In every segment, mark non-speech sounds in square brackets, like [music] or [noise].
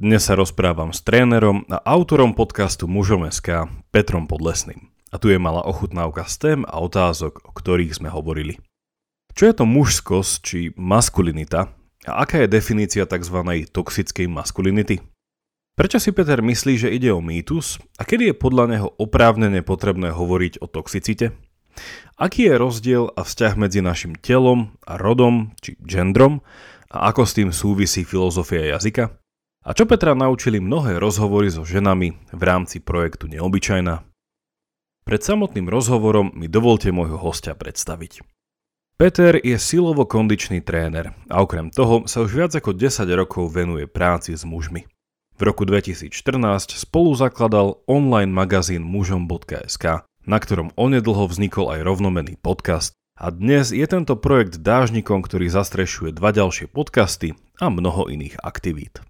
Dnes sa rozprávam s trénerom a autorom podcastu Mužom.sk Petrom Podlesným. A tu je malá ochutnávka z tém a otázok, o ktorých sme hovorili. Čo je to mužskosť či maskulinita a aká je definícia tzv. toxickej maskulinity? Prečo si Peter myslí, že ide o mýtus a kedy je podľa neho oprávnene potrebné hovoriť o toxicite? Aký je rozdiel a vzťah medzi našim telom a rodom či gendrom a ako s tým súvisí filozofia jazyka? A čo Petra naučili mnohé rozhovory so ženami v rámci projektu Neobyčajná? Pred samotným rozhovorom mi dovolte môjho hostia predstaviť. Peter je silovo-kondičný tréner a okrem toho sa už viac ako 10 rokov venuje práci s mužmi. V roku 2014 spolu zakladal online magazín mužom.sk, na ktorom onedlho vznikol aj rovnomenný podcast a dnes je tento projekt dážnikom, ktorý zastrešuje dva ďalšie podcasty a mnoho iných aktivít.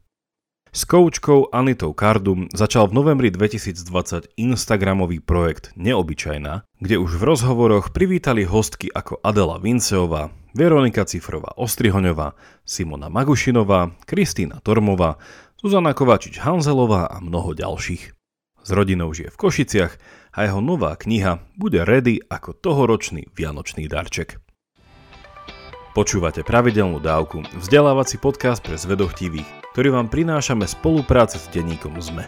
S koučkou Anitou Kardum začal v novembri 2020 Instagramový projekt Neobyčajná, kde už v rozhovoroch privítali hostky ako Adela Vinceová, Veronika Cifrová Ostrihoňová, Simona Magušinová, Kristýna Tormová, Zuzana Kovačič-Hanzelová a mnoho ďalších. S rodinou žije v Košiciach a jeho nová kniha bude ready ako tohoročný vianočný darček. Počúvate pravidelnú dávku, vzdelávací podcast pre zvedochtivých, ktorý vám prinášame spolupráce s denníkom ZME.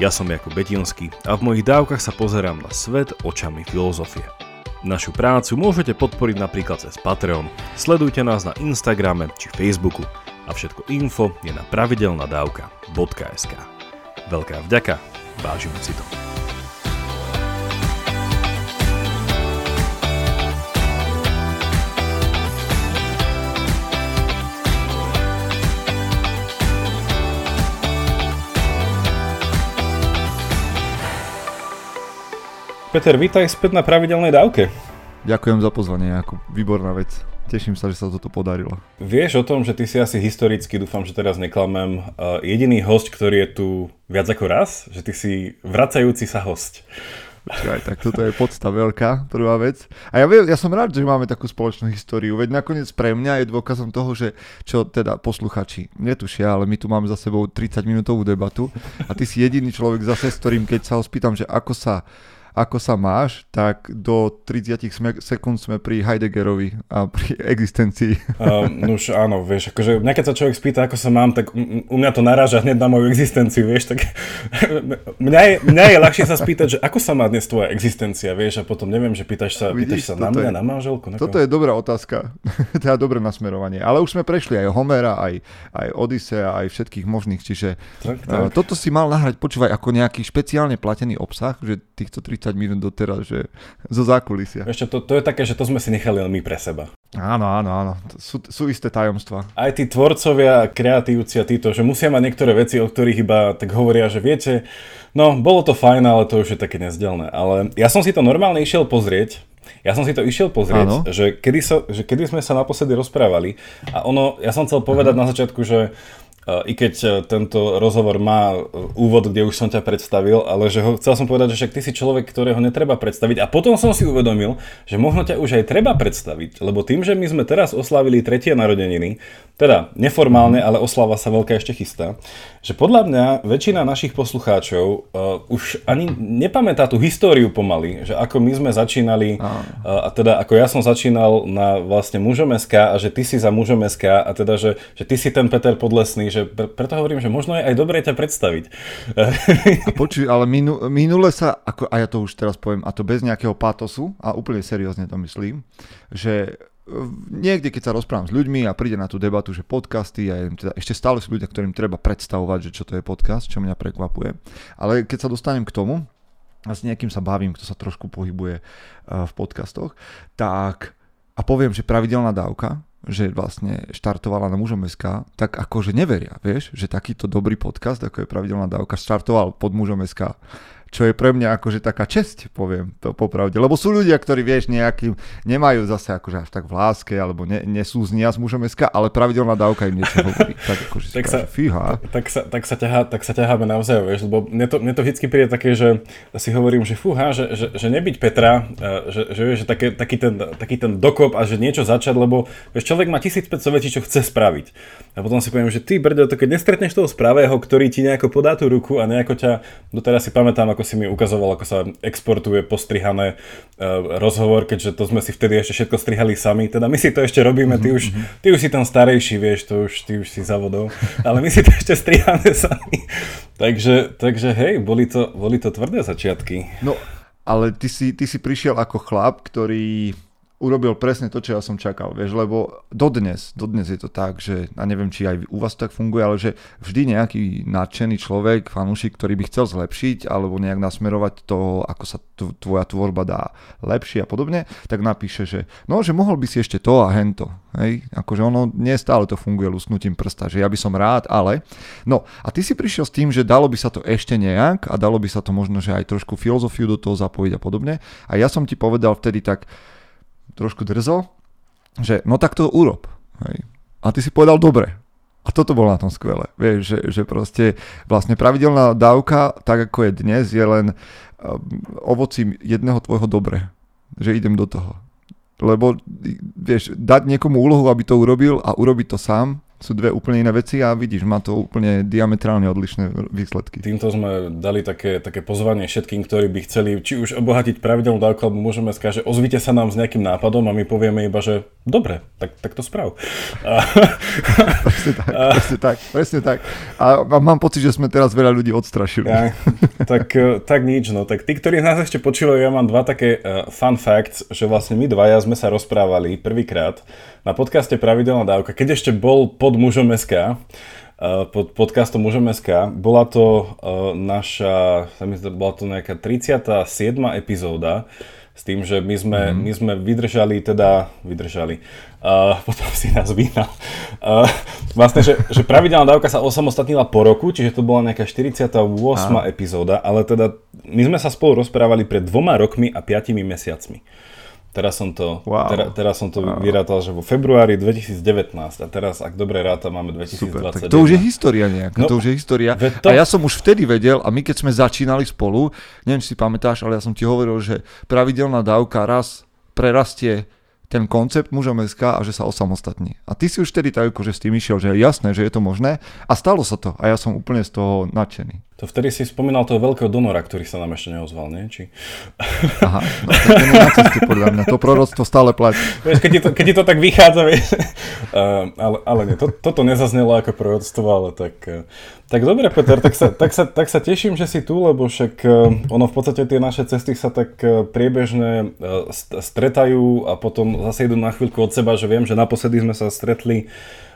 Ja som Jakub Betinský a v mojich dávkach sa pozerám na svet očami filozofie. Našu prácu môžete podporiť napríklad cez Patreon, sledujte nás na Instagrame či Facebooku a všetko info je na pravidelnadavka.sk. Veľká vďaka, vážime si to. Peter, vítaj späť na pravidelnej dávke. Ďakujem za pozvanie, ako výborná vec. Teším sa, že sa toto podarilo. Vieš o tom, že ty si asi historicky, dúfam, že teraz neklamem, uh, jediný host, ktorý je tu viac ako raz? Že ty si vracajúci sa host. Aj, tak toto je podsta veľká, prvá vec. A ja, ja som rád, že máme takú spoločnú históriu, veď nakoniec pre mňa je dôkazom toho, že čo teda posluchači netušia, ale my tu máme za sebou 30 minútovú debatu a ty si jediný človek zase, s ktorým keď sa ho spýtam, že ako sa ako sa máš, tak do 30 sekúnd sme pri Heideggerovi a pri [laughs] existencii. Uh, no už áno, vieš, akože mňa keď sa človek spýta, ako sa mám, tak u mňa to naráža hneď na moju existenciu, vieš, tak [laughs] mňa je, mňa je ľahšie sa spýtať, že ako sa má dnes tvoja existencia, vieš, a potom neviem, že pýtaš sa, Vidíš, pýtaš sa na mňa, je, na manželku. Na toto je dobrá otázka, [laughs] teda dobré nasmerovanie, ale už sme prešli aj Homera, aj, aj Odisea, aj všetkých možných, čiže tak, tak. Uh, toto si mal nahrať, počúvaj, ako nejaký špeciálne platený obsah, že týchto 30 40 minút doteraz, že zo zákulisia. Ešte to, to je také, že to sme si nechali len my pre seba. Áno, áno, áno. Sú, sú isté tajomstva. Aj tí tvorcovia, kreatívci a títo, že musia mať niektoré veci, o ktorých iba tak hovoria, že viete, no bolo to fajn, ale to už je také nezdelné. Ale ja som si to normálne išiel pozrieť, ja som si to išiel pozrieť, že kedy, sa, že kedy sme sa naposledy rozprávali a ono, ja som chcel povedať uh-huh. na začiatku, že i keď e, tento rozhovor má e, úvod, kde už som ťa predstavil, ale že ho, chcel som povedať, že však ty si človek, ktorého netreba predstaviť. A potom som si uvedomil, že možno ťa už aj treba predstaviť, lebo tým, že my sme teraz oslavili tretie narodeniny, teda neformálne, ale oslava sa veľká ešte chystá, že podľa mňa väčšina našich poslucháčov uh, už ani nepamätá tú históriu pomaly, že ako my sme začínali, uh, a teda ako ja som začínal na vlastne mužom SK a že ty si za mužom SK a teda, že, že ty si ten Peter Podlesný, že preto hovorím, že možno je aj dobré ťa predstaviť. A počuj, ale minu, minule sa, ako, a ja to už teraz poviem, a to bez nejakého pátosu, a úplne seriózne to myslím, že niekde, keď sa rozprávam s ľuďmi a príde na tú debatu, že podcasty, a teda ešte stále sú ľudia, ktorým treba predstavovať, že čo to je podcast, čo mňa prekvapuje. Ale keď sa dostanem k tomu, a s niekým sa bavím, kto sa trošku pohybuje e, v podcastoch, tak a poviem, že pravidelná dávka, že vlastne štartovala na mužom SK, tak akože neveria, vieš, že takýto dobrý podcast, ako je pravidelná dávka, štartoval pod mužom SK. Čo je pre mňa akože taká česť, poviem to popravde. Lebo sú ľudia, ktorí, vieš, nejakým, nemajú zase akože až tak v láske, alebo ne, nesúznia s mužom SK, ale pravidelná dávka im niečo hovorí. [laughs] Tak, akože tak, sa, fíha. Tak, sa, tak, sa ťahá, tak sa ťaháme naozaj, vieš, lebo mne to, mne to vždy príde také, že si hovorím, že fúha, že, že, že nebyť Petra, že, že, vieš, že také, taký, ten, taký ten dokop a že niečo začať, lebo vieš, človek má 1500 vecí, čo chce spraviť. A potom si poviem, že ty, brďo, to keď nestretneš toho spravého, ktorý ti nejako podá tú ruku a nejako ťa, doteraz si pamätám, ako si mi ukazoval, ako sa exportuje postrihané uh, rozhovor, keďže to sme si vtedy ešte všetko strihali sami, teda my si to ešte robíme, ty už, ty už si tam starejší, vieš, to už, ty už si zavodol, ale my si to ešte striháme [laughs] sami. takže, takže hej, boli to, boli to tvrdé začiatky. No, ale ty si, ty si prišiel ako chlap, ktorý urobil presne to, čo ja som čakal, vieš, lebo dodnes, dodnes je to tak, že, a neviem, či aj u vás tak funguje, ale že vždy nejaký nadšený človek, fanúšik, ktorý by chcel zlepšiť, alebo nejak nasmerovať to, ako sa tvoja tvorba dá lepšie a podobne, tak napíše, že no, že mohol by si ešte to a hento, hej, akože ono nie stále to funguje lusnutím prsta, že ja by som rád, ale, no, a ty si prišiel s tým, že dalo by sa to ešte nejak a dalo by sa to možno, že aj trošku filozofiu do toho zapojiť a podobne, a ja som ti povedal vtedy tak, trošku drzo, že no tak to urob. Hej. A ty si povedal dobre. A toto bolo na tom skvelé. Vieš, že, že proste vlastne pravidelná dávka, tak ako je dnes, je len um, ovocím jedného tvojho dobre. Že idem do toho. Lebo, vieš, dať niekomu úlohu, aby to urobil a urobiť to sám, sú dve úplne iné veci a vidíš, má to úplne diametrálne odlišné výsledky. Týmto sme dali také, také pozvanie všetkým, ktorí by chceli či už obohatiť pravidelnú dávku, alebo môžeme skáže, ozvite sa nám s nejakým nápadom a my povieme iba, že dobre, tak, tak to sprav. A... [laughs] presne tak, a... presne tak, presne tak. A, mám pocit, že sme teraz veľa ľudí odstrašili. Ja, tak, e, tak nič, no. Tak tí, ktorí nás ešte počúvajú, ja mám dva také uh, fun facts, že vlastne my dvaja sme sa rozprávali prvýkrát na podcaste Pravidelná dávka, keď ešte bol pod mužom SK, eh, pod podcastom mužom SK. Bola to uh, naša, bola to nejaká 37. epizóda, s tým, že my sme, mm. my sme vydržali, teda vydržali, uh, [laughs] potom si nás vyhnal. Uh, vlastne, že, že pravidelná dávka sa osamostatnila po roku, čiže to bola nejaká 48. A. epizóda, ale teda my sme sa spolu rozprávali pred dvoma rokmi a piatimi mesiacmi. Teraz som to, wow. tera, teraz som to wow. vyrátal, že vo februári 2019 a teraz, ak dobre ráta, máme 2021. Super, tak to už je história nejaká, no, to už je história. To... A ja som už vtedy vedel, a my keď sme začínali spolu, neviem, či si pamätáš, ale ja som ti hovoril, že pravidelná dávka raz prerastie ten koncept mužom SK a že sa osamostatní. A ty si už vtedy tak že s tým išiel, že je jasné, že je to možné a stalo sa to a ja som úplne z toho nadšený. To vtedy si spomínal toho veľkého donora, ktorý sa nám ešte neozval, nie? Či... Aha, no, ten je na ceste podľa mňa, to proroctvo stále platí. Vieš, keď ti to, keď ti to tak vychádza, vieš. Uh, [laughs] ale, ale nie, to, toto nezaznelo ako proroctvo, ale tak... Uh, tak dobre, Peter, tak sa, tak, sa, tak sa teším, že si tu, lebo však uh, ono v podstate tie naše cesty sa tak uh, priebežne uh, stretajú a potom zase idú na chvíľku od seba, že viem, že naposledy sme sa stretli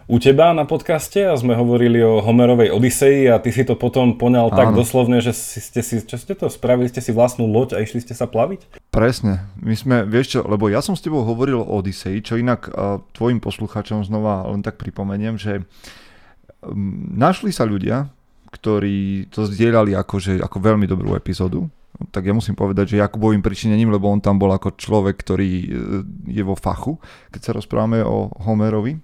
u teba na podcaste a sme hovorili o Homerovej Odisei a ty si to potom poňal tak doslovne, že si, ste si, čo ste to spravili, ste si vlastnú loď a išli ste sa plaviť? Presne. My sme, vieš čo, lebo ja som s tebou hovoril o Odisei, čo inak uh, tvojim poslucháčom znova len tak pripomeniem, že um, našli sa ľudia, ktorí to zdieľali ako, že, ako veľmi dobrú epizódu, tak ja musím povedať, že Jakubovým pričinením, lebo on tam bol ako človek, ktorý e, je vo fachu, keď sa rozprávame o Homerovi.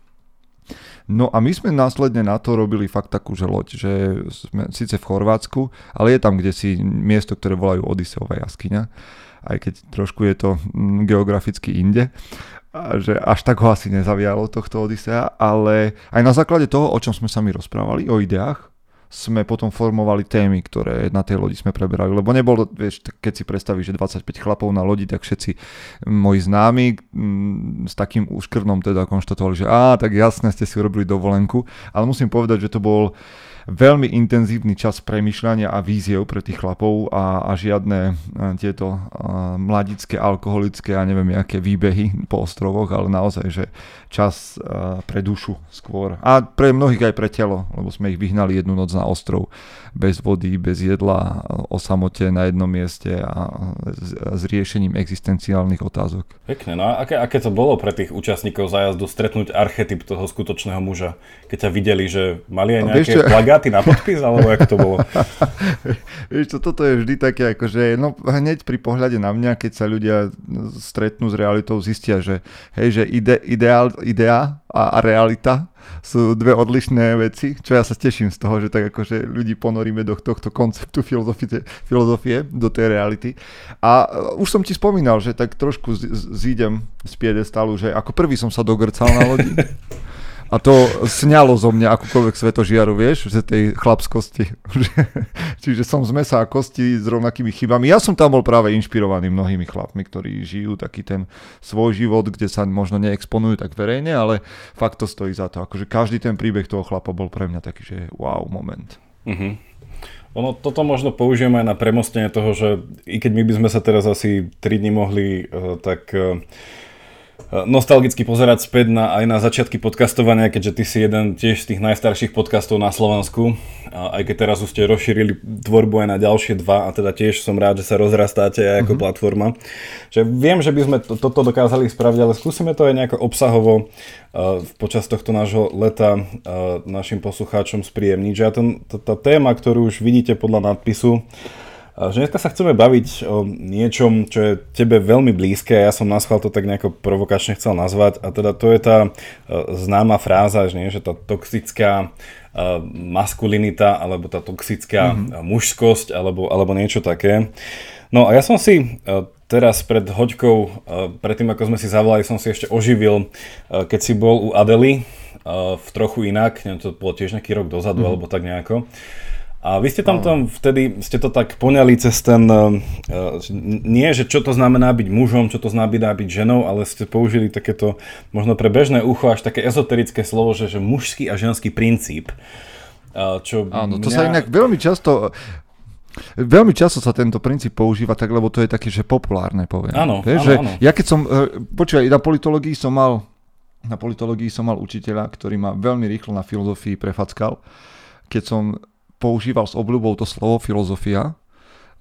No a my sme následne na to robili fakt takú že loď, že sme síce v Chorvátsku, ale je tam kde si miesto, ktoré volajú Odiseová jaskyňa, aj keď trošku je to mm, geograficky inde. A že až tak ho asi nezavialo tohto Odisea, ale aj na základe toho, o čom sme sa mi rozprávali, o ideách, sme potom formovali témy, ktoré na tej lodi sme preberali. Lebo nebolo, vieš, keď si predstavíš, že 25 chlapov na lodi, tak všetci moji známi m, mm, s takým úškrnom teda konštatovali, že á, tak jasne ste si urobili dovolenku. Ale musím povedať, že to bol veľmi intenzívny čas premyšľania a víziev pre tých chlapov a, a žiadne tieto mladické, alkoholické a neviem, aké výbehy po ostrovoch, ale naozaj, že čas pre dušu skôr. A pre mnohých aj pre telo, lebo sme ich vyhnali jednu noc na ostrov bez vody, bez jedla, o samote na jednom mieste a s, s riešením existenciálnych otázok. Pekne, no a aké, aké to bolo pre tých účastníkov zájazdu stretnúť archetyp toho skutočného muža, keď ťa videli, že mali aj nejaké gaty na podpis, alebo jak to bolo? [laughs] Vieš čo, toto je vždy také, akože no hneď pri pohľade na mňa, keď sa ľudia stretnú s realitou, zistia, že hej, že ide, ideál, idea a, a realita sú dve odlišné veci, čo ja sa teším z toho, že tak akože ľudí ponoríme do tohto konceptu filozofie, filozofie do tej reality. A uh, už som ti spomínal, že tak trošku zídem z piedestalu, že ako prvý som sa dogrcal na lodi. [laughs] A to sňalo zo mňa akúkoľvek svetožiaru, vieš, z tej chlapskosti. [laughs] Čiže som z mesa a kosti s rovnakými chybami. Ja som tam bol práve inšpirovaný mnohými chlapmi, ktorí žijú taký ten svoj život, kde sa možno neexponujú tak verejne, ale fakt to stojí za to. Akože každý ten príbeh toho chlapa bol pre mňa taký, že wow, moment. Uh-huh. Ono, toto možno použijeme aj na premostenie toho, že i keď my by sme sa teraz asi 3 dní mohli uh, tak uh, nostalgicky pozerať späť na, aj na začiatky podcastovania, keďže ty si jeden tiež z tých najstarších podcastov na Slovensku. A aj keď teraz už ste rozšírili tvorbu aj na ďalšie dva a teda tiež som rád, že sa rozrastáte aj ako mm-hmm. platforma. Že viem, že by sme to, toto dokázali spraviť, ale skúsime to aj nejako obsahovo uh, počas tohto nášho leta uh, našim poslucháčom spríjemniť. Že ten, tá téma, ktorú už vidíte podľa nadpisu, že dneska sa chceme baviť o niečom, čo je tebe veľmi blízke, ja som na to tak nejako provokačne chcel nazvať a teda to je tá e, známa fráza, že, nie, že tá toxická e, maskulinita alebo tá toxická mm-hmm. mužskosť alebo, alebo niečo také. No a ja som si teraz pred hoďkou, predtým ako sme si zavolali, som si ešte oživil, keď si bol u Adely v trochu inak, neviem, to bolo tiež nejaký rok dozadu mm-hmm. alebo tak nejako. A vy ste tam, tam vtedy, ste to tak poňali cez ten, uh, nie že čo to znamená byť mužom, čo to znamená byť ženou, ale ste použili takéto, možno pre bežné ucho, až také ezoterické slovo, že, že mužský a ženský princíp. Čo Áno, to mňa... sa inak veľmi často, Veľmi často sa tento princíp používa tak, lebo to je také, že populárne, poviem. Áno, Vieš, áno, že áno. Ja keď som, počúvaj, na politológii som mal, na politológii som mal učiteľa, ktorý ma veľmi rýchlo na filozofii prefackal. Keď som používal s obľubou to slovo filozofia,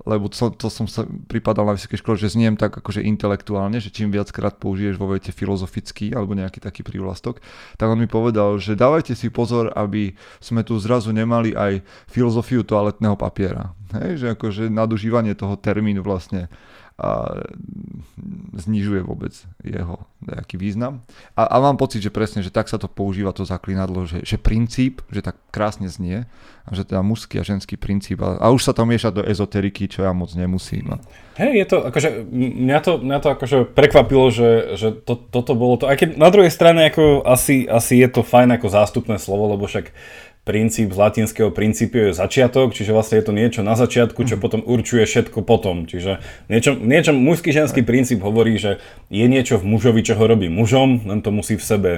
lebo to, to som sa pripadal na vysokej škole, že zniem tak akože intelektuálne, že čím viackrát použiješ vo vete filozofický alebo nejaký taký prívlastok, tak on mi povedal, že dávajte si pozor, aby sme tu zrazu nemali aj filozofiu toaletného papiera. Hej, že akože nadužívanie toho termínu vlastne a znižuje vôbec jeho nejaký význam. A, a mám pocit, že presne, že tak sa to používa to zaklinadlo, že, že princíp, že tak krásne znie, a že teda mužský a ženský princíp. A, a už sa to mieša do ezoteriky, čo ja moc nemusím. Hej, je to, akože, mňa to, mňa to akože prekvapilo, že, že to, toto bolo to, aj keď na druhej strane ako asi, asi je to fajn ako zástupné slovo, lebo však princíp z latinského princípiu je začiatok, čiže vlastne je to niečo na začiatku, čo mhm. potom určuje všetko potom. Čiže niečo, niečo mužský ženský princíp hovorí, že je niečo v mužovi, čo ho robí mužom, len to musí v sebe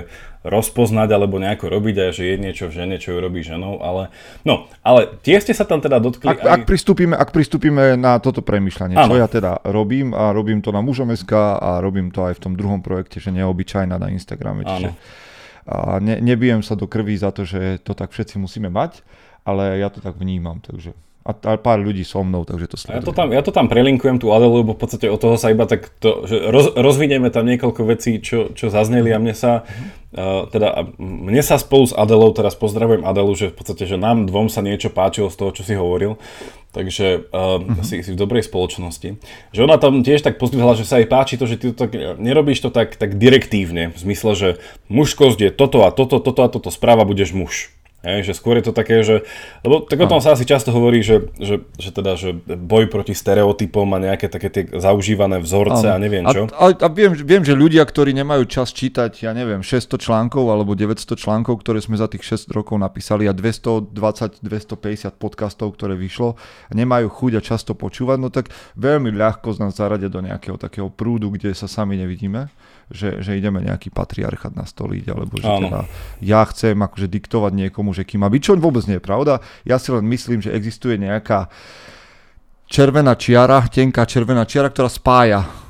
rozpoznať alebo nejako robiť a že je niečo v žene, čo ju robí ženou, ale no, ale tie ste sa tam teda dotkli ak, aj... ak, pristúpime, ak pristúpime na toto premyšľanie, ano. čo ja teda robím a robím to na mužom.sk a robím to aj v tom druhom projekte, že neobyčajná na Instagrame, čiže ano a ne, nebijem sa do krví za to, že to tak všetci musíme mať, ale ja to tak vnímam, takže a, a pár ľudí so mnou, takže to sledujem. Ja to tam, ja to tam prelinkujem, tú Adelu, lebo v podstate od toho sa iba tak to, že roz, rozvinieme tam niekoľko vecí, čo, čo zazneli a mne sa, uh, teda mne sa spolu s Adelou, teraz pozdravujem Adelu, že v podstate, že nám dvom sa niečo páčilo z toho, čo si hovoril, takže uh, uh-huh. si, si v dobrej spoločnosti. Že ona tam tiež tak pozdvihla, že sa jej páči to, že ty to tak, nerobíš to tak, tak direktívne, v zmysle, že mužskosť je toto a toto, toto a toto správa, budeš muž. Hej, že skôr je to také, že, lebo tak o tom sa asi často hovorí, že, že, že teda, že boj proti stereotypom a nejaké také tie zaužívané vzorce ano. a neviem čo. A, a, a viem, viem, že ľudia, ktorí nemajú čas čítať, ja neviem, 600 článkov alebo 900 článkov, ktoré sme za tých 6 rokov napísali a 220-250 podcastov, ktoré vyšlo, nemajú chuť a často počúvať, no tak veľmi ľahko z nás zaradia do nejakého takého prúdu, kde sa sami nevidíme že, že ideme nejaký patriarchat nastoliť, alebo že teda ja chcem akože diktovať niekomu, že kým má byť, čo vôbec nie je pravda. Ja si len myslím, že existuje nejaká červená čiara, tenká červená čiara, ktorá spája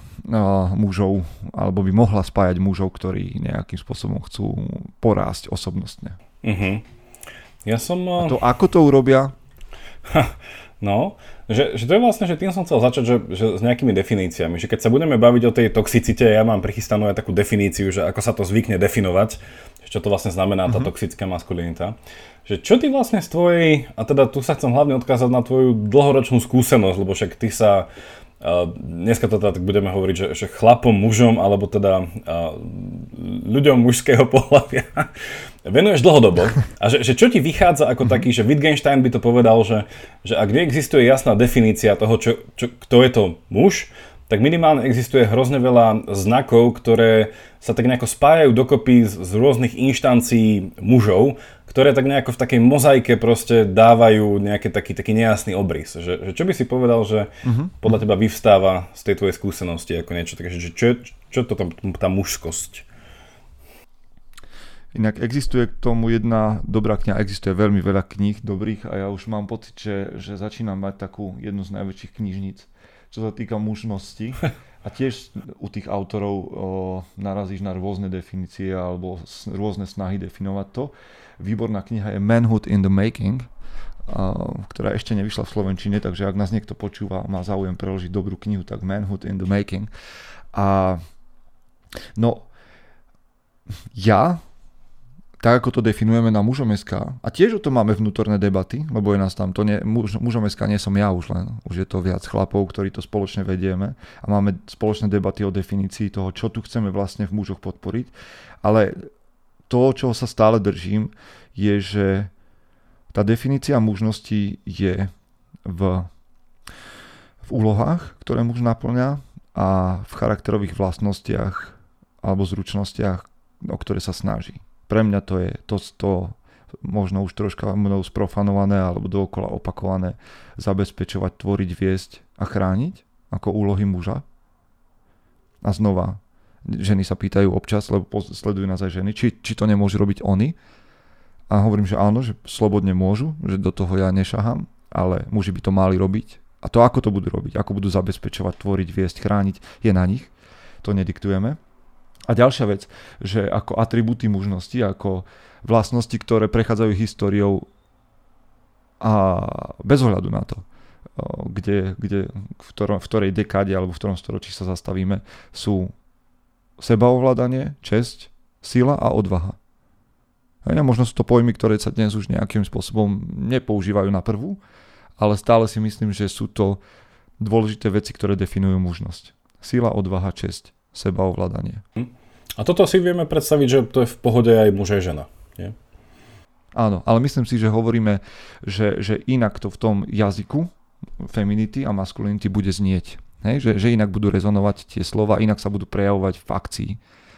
mužov, alebo by mohla spájať mužov, ktorí nejakým spôsobom chcú porásť osobnostne. Uh-huh. Ja som... A to ako to urobia? [laughs] No, že, že to je vlastne, že tým som chcel začať, že, že s nejakými definíciami, že keď sa budeme baviť o tej toxicite, ja mám prichystanú aj takú definíciu, že ako sa to zvykne definovať, čo to vlastne znamená tá mm-hmm. toxická maskulinita. Že čo ty vlastne z tvojej, a teda tu sa chcem hlavne odkázať na tvoju dlhoročnú skúsenosť, lebo však ty sa dneska to teda tak budeme hovoriť, že, že chlapom, mužom, alebo teda ľuďom mužského [laughs] pohľavia venuješ dlhodobo. A že, že čo ti vychádza ako taký, že Wittgenstein by to povedal, že, že ak neexistuje jasná definícia toho, čo, čo, kto je to muž, tak minimálne existuje hrozne veľa znakov, ktoré sa tak nejako spájajú dokopy z, z rôznych inštancií mužov, ktoré tak nejako v takej mozaike proste dávajú nejaký taký, taký nejasný obrys. Že, že čo by si povedal, že uh-huh. podľa teba vyvstáva z tej tvojej skúsenosti ako niečo také, že čo, čo to tam, tá mužskosť? Inak existuje k tomu jedna dobrá kniha, existuje veľmi veľa kníh dobrých a ja už mám pocit, že, že začínam mať takú jednu z najväčších knižníc čo sa týka mužnosti. A tiež u tých autorov o, narazíš na rôzne definície alebo s, rôzne snahy definovať to. Výborná kniha je Manhood in the Making, a, ktorá ešte nevyšla v Slovenčine, takže ak nás niekto počúva a má záujem preložiť dobrú knihu, tak Manhood in the Making. A no, ja tak ako to definujeme na mužom SK. A tiež o tom máme vnútorné debaty, lebo je nás tam, to nie, muž, mužom SK nie som ja už len, už je to viac chlapov, ktorí to spoločne vedieme a máme spoločné debaty o definícii toho, čo tu chceme vlastne v mužoch podporiť. Ale to, čo sa stále držím, je, že tá definícia mužnosti je v, v úlohách, ktoré muž naplňa a v charakterových vlastnostiach alebo zručnostiach, o ktoré sa snaží pre mňa to je to, to možno už troška mnou sprofanované alebo dookola opakované zabezpečovať, tvoriť, viesť a chrániť ako úlohy muža. A znova, ženy sa pýtajú občas, lebo sledujú nás aj ženy, či, či to nemôžu robiť oni. A hovorím, že áno, že slobodne môžu, že do toho ja nešahám, ale muži by to mali robiť. A to, ako to budú robiť, ako budú zabezpečovať, tvoriť, viesť, chrániť, je na nich. To nediktujeme. A ďalšia vec, že ako atributy mužnosti, ako vlastnosti, ktoré prechádzajú históriou a bez ohľadu na to, kde, kde, v, ktorom, v ktorej dekáde alebo v ktorom storočí sa zastavíme, sú sebaovládanie, česť, sila a odvaha. A možno sú to pojmy, ktoré sa dnes už nejakým spôsobom nepoužívajú na prvú, ale stále si myslím, že sú to dôležité veci, ktoré definujú mužnosť. Sila, odvaha, česť sebaovládanie. Hm. A toto si vieme predstaviť, že to je v pohode aj muž aj žena. Nie? Áno, ale myslím si, že hovoríme, že, že inak to v tom jazyku feminity a masculinity bude znieť. Hej? Že, že inak budú rezonovať tie slova, inak sa budú prejavovať v akcii.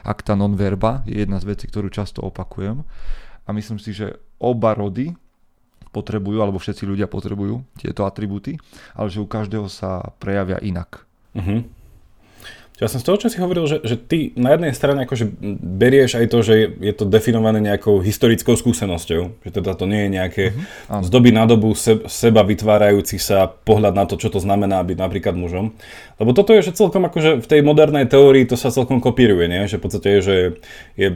Akta non verba je jedna z vecí, ktorú často opakujem. A myslím si, že oba rody potrebujú, alebo všetci ľudia potrebujú tieto atribúty, ale že u každého sa prejavia inak. Uh-huh. Ja som z toho, čo si hovoril, že, že ty na jednej strane akože berieš aj to, že je to definované nejakou historickou skúsenosťou, že teda to nie je nejaké uh-huh. z doby na dobu se, seba vytvárajúci sa pohľad na to, čo to znamená byť napríklad mužom. Lebo toto je, že celkom akože v tej modernej teórii to sa celkom kopíruje, nie? že v podstate je, že je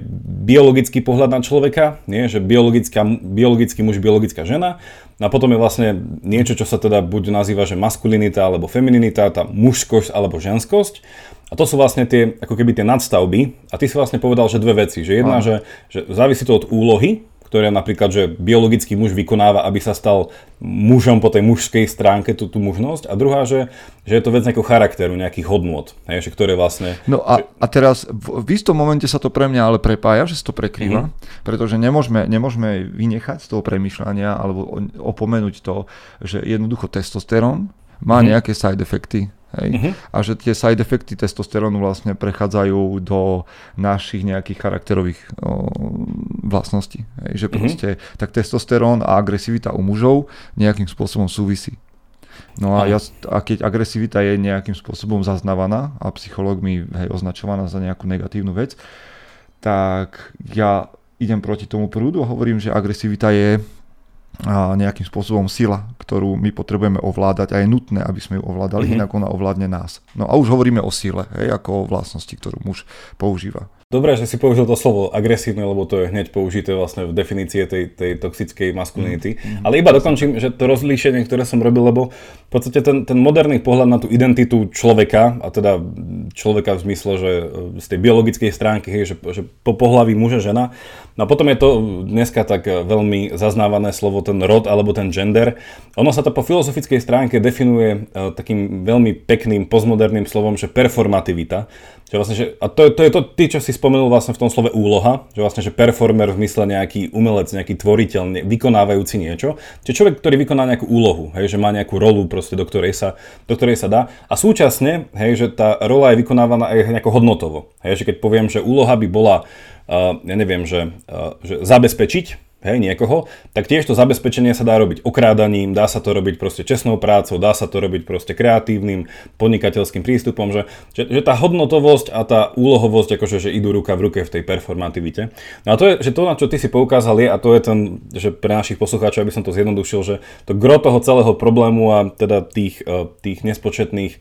biologický pohľad na človeka, nie? že biologická, biologický muž, biologická žena a potom je vlastne niečo, čo sa teda buď nazýva, že maskulinita alebo femininita, tá mužskosť alebo ženskosť. A to sú vlastne tie, ako keby tie nadstavby. A ty si vlastne povedal, že dve veci. Že jedna, že, že závisí to od úlohy, ktoré napríklad, že biologický muž vykonáva, aby sa stal mužom po tej mužskej stránke, tú, tú mužnosť. A druhá, že, že je to vec nejakého charakteru, nejakých hodnôt, hej, že ktoré vlastne... No a, že... a teraz v, v istom momente sa to pre mňa ale prepája, že sa to prekrýva, mm-hmm. pretože nemôžeme, nemôžeme vynechať z toho premyšľania alebo opomenúť to, že jednoducho testosterón má mm-hmm. nejaké side efekty Hej? Uh-huh. A že tie side efekty testosterónu vlastne prechádzajú do našich nejakých charakterových o, vlastností. Hej? Že mhm. proste, uh-huh. tak testosterón a agresivita u mužov nejakým spôsobom súvisí. No a, ja, a keď agresivita je nejakým spôsobom zaznávaná a psychológmi hej, označovaná za nejakú negatívnu vec, tak ja idem proti tomu prúdu a hovorím, že agresivita je nejakým spôsobom sila, ktorú my potrebujeme ovládať a je nutné, aby sme ju ovládali, mm-hmm. inak ona ovládne nás. No a už hovoríme o sile, hej, ako o vlastnosti, ktorú muž používa. Dobré, že si použil to slovo agresívne, lebo to je hneď použité vlastne v definície tej, tej toxickej maskulinity. Mm, Ale iba dokončím, že to rozlíšenie, ktoré som robil, lebo v podstate ten, ten moderný pohľad na tú identitu človeka, a teda človeka v zmysle, že z tej biologickej stránky, že, že po pohlaví muža, žena, No a potom je to dneska tak veľmi zaznávané slovo ten rod alebo ten gender. Ono sa to po filozofickej stránke definuje e, takým veľmi pekným postmoderným slovom, že performativita. Že vlastne, že, a to, to je to, ty, čo si spomenul vlastne v tom slove úloha, že vlastne, že performer v mysle nejaký umelec, nejaký tvoriteľ, vykonávajúci niečo. Čiže človek, ktorý vykoná nejakú úlohu, hej, že má nejakú rolu, proste, do, ktorej sa, do ktorej sa dá. A súčasne, hej, že tá rola je vykonávaná aj nejako hodnotovo. Hej, že keď poviem, že úloha by bola ja neviem, že, že zabezpečiť hej, niekoho, tak tiež to zabezpečenie sa dá robiť okrádaním, dá sa to robiť proste čestnou prácou, dá sa to robiť proste kreatívnym, podnikateľským prístupom, že, že, že tá hodnotovosť a tá úlohovosť akože že idú ruka v ruke v tej performativite. No a to je, že to, na čo ty si poukázal je, a to je ten, že pre našich poslucháčov, aby som to zjednodušil, že to gro toho celého problému a teda tých, e, tých nespočetných e,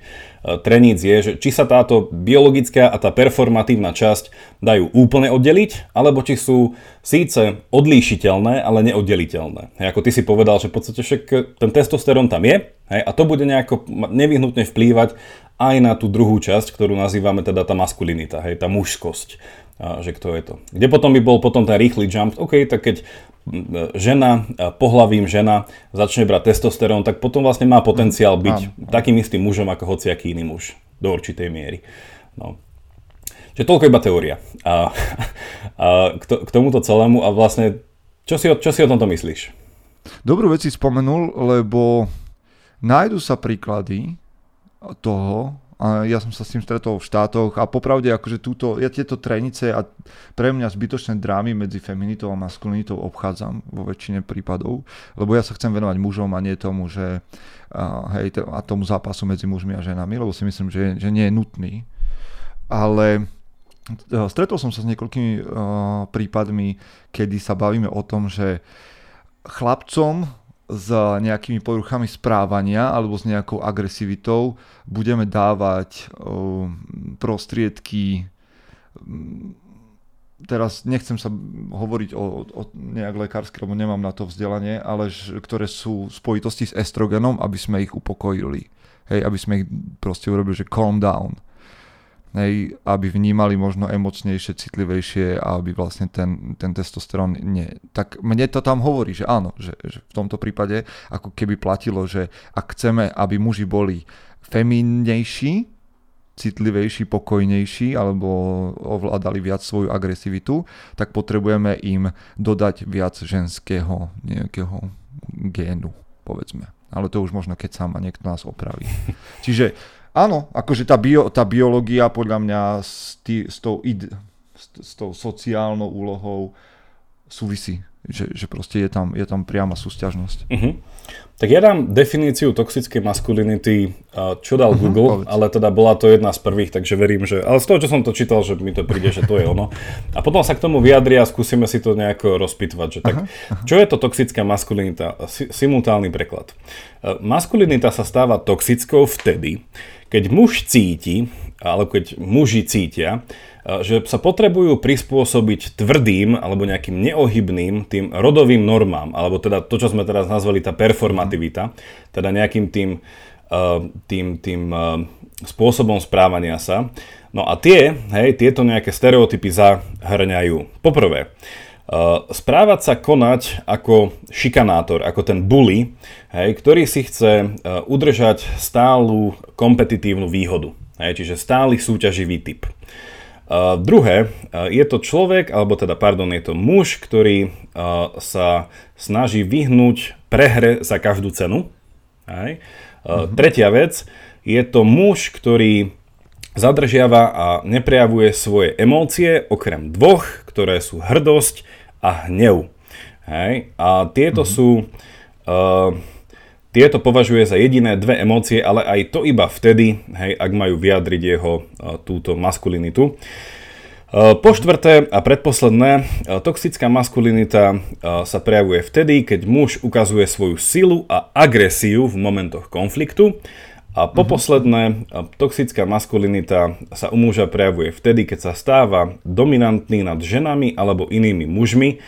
treníc je, že či sa táto biologická a tá performatívna časť dajú úplne oddeliť, alebo či sú síce odlíšiteľné, ale neoddeliteľné. Hej, ako ty si povedal, že v podstate však ten testosterón tam je hej, a to bude nejako nevyhnutne vplývať aj na tú druhú časť, ktorú nazývame teda tá maskulinita, hej, tá mužskosť. A, že kto je to. Kde potom by bol potom ten rýchly jump, OK, tak keď žena, pohlavím žena začne brať testosterón, tak potom vlastne má potenciál byť takým istým mužom ako hociaký iný muž do určitej miery. No. Čiže toľko iba teória. A, [laughs] a k, to, k tomuto celému a vlastne, čo si, čo si o tomto myslíš? Dobrú vec si spomenul, lebo nájdu sa príklady toho, a ja som sa s tým stretol v štátoch a popravde akože túto, ja tieto trenice a pre mňa zbytočné drámy medzi feminitou a maskulinitou obchádzam vo väčšine prípadov, lebo ja sa chcem venovať mužom a nie tomu, že a, hej, a tomu zápasu medzi mužmi a ženami, lebo si myslím, že, že nie je nutný. Ale stretol som sa s niekoľkými uh, prípadmi, kedy sa bavíme o tom, že chlapcom s nejakými poruchami správania alebo s nejakou agresivitou budeme dávať uh, prostriedky um, teraz nechcem sa hovoriť o, o nejak lekársky, lebo nemám na to vzdelanie, ale ž, ktoré sú v spojitosti s estrogenom, aby sme ich upokojili. Hej, aby sme ich proste urobili, že calm down hej, aby vnímali možno emocnejšie, citlivejšie a aby vlastne ten, ten testosterón nie. Tak mne to tam hovorí, že áno, že, že v tomto prípade ako keby platilo, že ak chceme, aby muži boli feminnejší, citlivejší, pokojnejší alebo ovládali viac svoju agresivitu, tak potrebujeme im dodať viac ženského nejakého génu, povedzme. Ale to už možno, keď sám a niekto nás opraví. Čiže Áno, akože tá, bio, tá biológia podľa mňa s, tý, s, tou id, s, s tou sociálnou úlohou súvisí. Že, že proste je tam, je tam priama súťažnosť. Uh-huh. Tak ja dám definíciu toxickej maskulinity, čo dal uh-huh, Google, povedz. ale teda bola to jedna z prvých, takže verím, že... Ale z toho, čo som to čítal, že mi to príde, že to je ono. A potom sa k tomu vyjadria a skúsime si to nejako rozpitvať. Že tak, uh-huh. Čo je to toxická maskulinita? Simultálny preklad. Maskulinita sa stáva toxickou vtedy, keď muž cíti, alebo keď muži cítia, že sa potrebujú prispôsobiť tvrdým alebo nejakým neohybným tým rodovým normám, alebo teda to, čo sme teraz nazvali tá performativita, teda nejakým tým, tým, tým spôsobom správania sa. No a tie, hej, tieto nejaké stereotypy zahrňajú. Poprvé, správať sa konať ako šikanátor, ako ten bully, hej, ktorý si chce udržať stálu kompetitívnu výhodu. Hej, čiže stály súťaživý typ. Uh, druhé, uh, je to človek, alebo teda, pardon, je to muž, ktorý uh, sa snaží vyhnúť prehre za každú cenu. Hej. Uh, mm-hmm. Tretia vec, je to muž, ktorý zadržiava a neprejavuje svoje emócie, okrem dvoch, ktoré sú hrdosť a hnev. Hej. A tieto mm-hmm. sú... Uh, tieto považuje za jediné dve emócie, ale aj to iba vtedy, hej, ak majú vyjadriť jeho túto maskulinitu. Po štvrté a predposledné, toxická maskulinita sa prejavuje vtedy, keď muž ukazuje svoju silu a agresiu v momentoch konfliktu A poposledné, toxická maskulinita sa u muža prejavuje vtedy, keď sa stáva dominantný nad ženami alebo inými mužmi,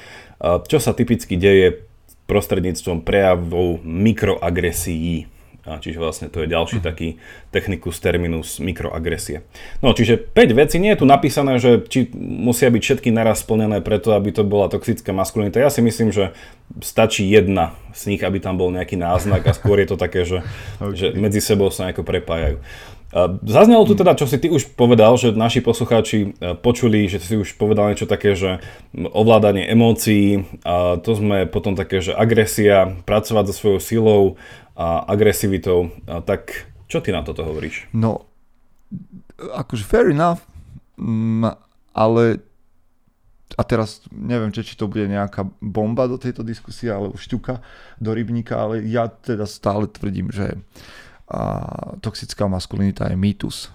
čo sa typicky deje prostredníctvom prejavov mikroagresií. A čiže vlastne to je ďalší uh-huh. taký technicus terminus mikroagresie. No čiže 5 vecí, nie je tu napísané, že či musia byť všetky naraz splnené preto, aby to bola toxická maskulinita. Ja si myslím, že stačí jedna z nich, aby tam bol nejaký náznak a skôr je to také, že, [laughs] okay. že medzi sebou sa nejako prepájajú. Zaznelo tu teda, čo si ty už povedal, že naši poslucháči e, počuli, že si už povedal niečo také, že ovládanie emócií, a to sme potom také, že agresia, pracovať so svojou silou, a agresivitou. A tak čo ty na toto hovoríš? No, akože fair enough, mm, ale a teraz neviem, či, to bude nejaká bomba do tejto diskusie, alebo šťuka do rybníka, ale ja teda stále tvrdím, že a, toxická maskulinita je mýtus.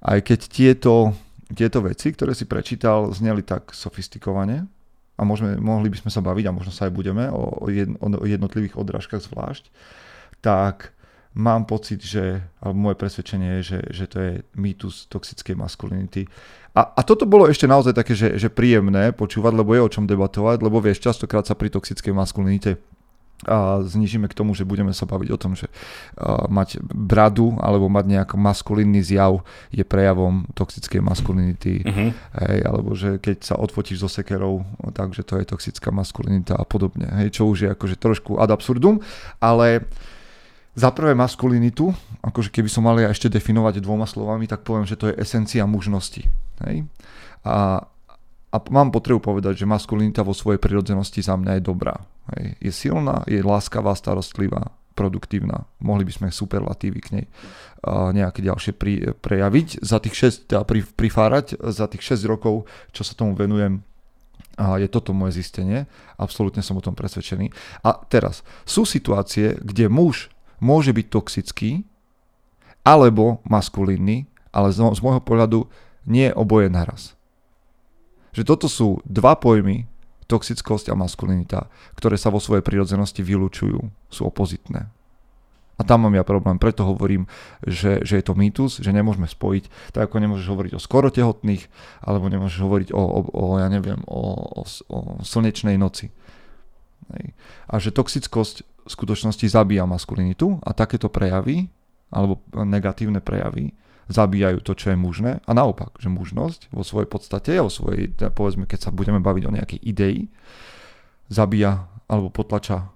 Aj keď tieto, tieto veci, ktoré si prečítal, zneli tak sofistikovane, a môžeme, mohli by sme sa baviť, a možno sa aj budeme, o, o jednotlivých odrážkach zvlášť, tak mám pocit, že, alebo moje presvedčenie je, že, že to je mýtus toxickej maskulinity. A, a toto bolo ešte naozaj také, že, že príjemné počúvať, lebo je o čom debatovať, lebo vieš, častokrát sa pri toxickej maskulinite a znižíme k tomu, že budeme sa baviť o tom, že uh, mať bradu alebo mať nejaký maskulínny zjav je prejavom toxickej maskulinity, uh-huh. hej, alebo že keď sa odfotíš so sekerou, takže to je toxická maskulinita a podobne, hej, čo už je akože trošku ad absurdum, ale uh, za prvé maskulinitu, akože keby som mal ja ešte definovať dvoma slovami, tak poviem, že to je esencia mužnosti. Hej? A, a mám potrebu povedať, že maskulinita vo svojej prirodzenosti za mňa je dobrá. Hej? Je silná, je láskavá, starostlivá, produktívna. Mohli by sme superlatívy k nej a nejaké ďalšie pri, prejaviť. Za tých 6, teda pri, prifárať, za tých 6 rokov, čo sa tomu venujem, a je toto moje zistenie. Absolútne som o tom presvedčený. A teraz, sú situácie, kde muž môže byť toxický alebo maskulínny, ale z, môjho pohľadu nie oboje naraz. Že toto sú dva pojmy, toxickosť a maskulinita, ktoré sa vo svojej prirodzenosti vylúčujú, sú opozitné. A tam mám ja problém, preto hovorím, že, že je to mýtus, že nemôžeme spojiť, tak ako nemôžeš hovoriť o skoro tehotných, alebo nemôžeš hovoriť o, o, o ja neviem, o, o, o slnečnej noci. A že toxickosť v skutočnosti zabíja maskulinitu a takéto prejavy, alebo negatívne prejavy, zabíjajú to, čo je mužné a naopak, že mužnosť vo svojej podstate, vo svojej, povedzme, keď sa budeme baviť o nejakej idei, zabíja alebo potlača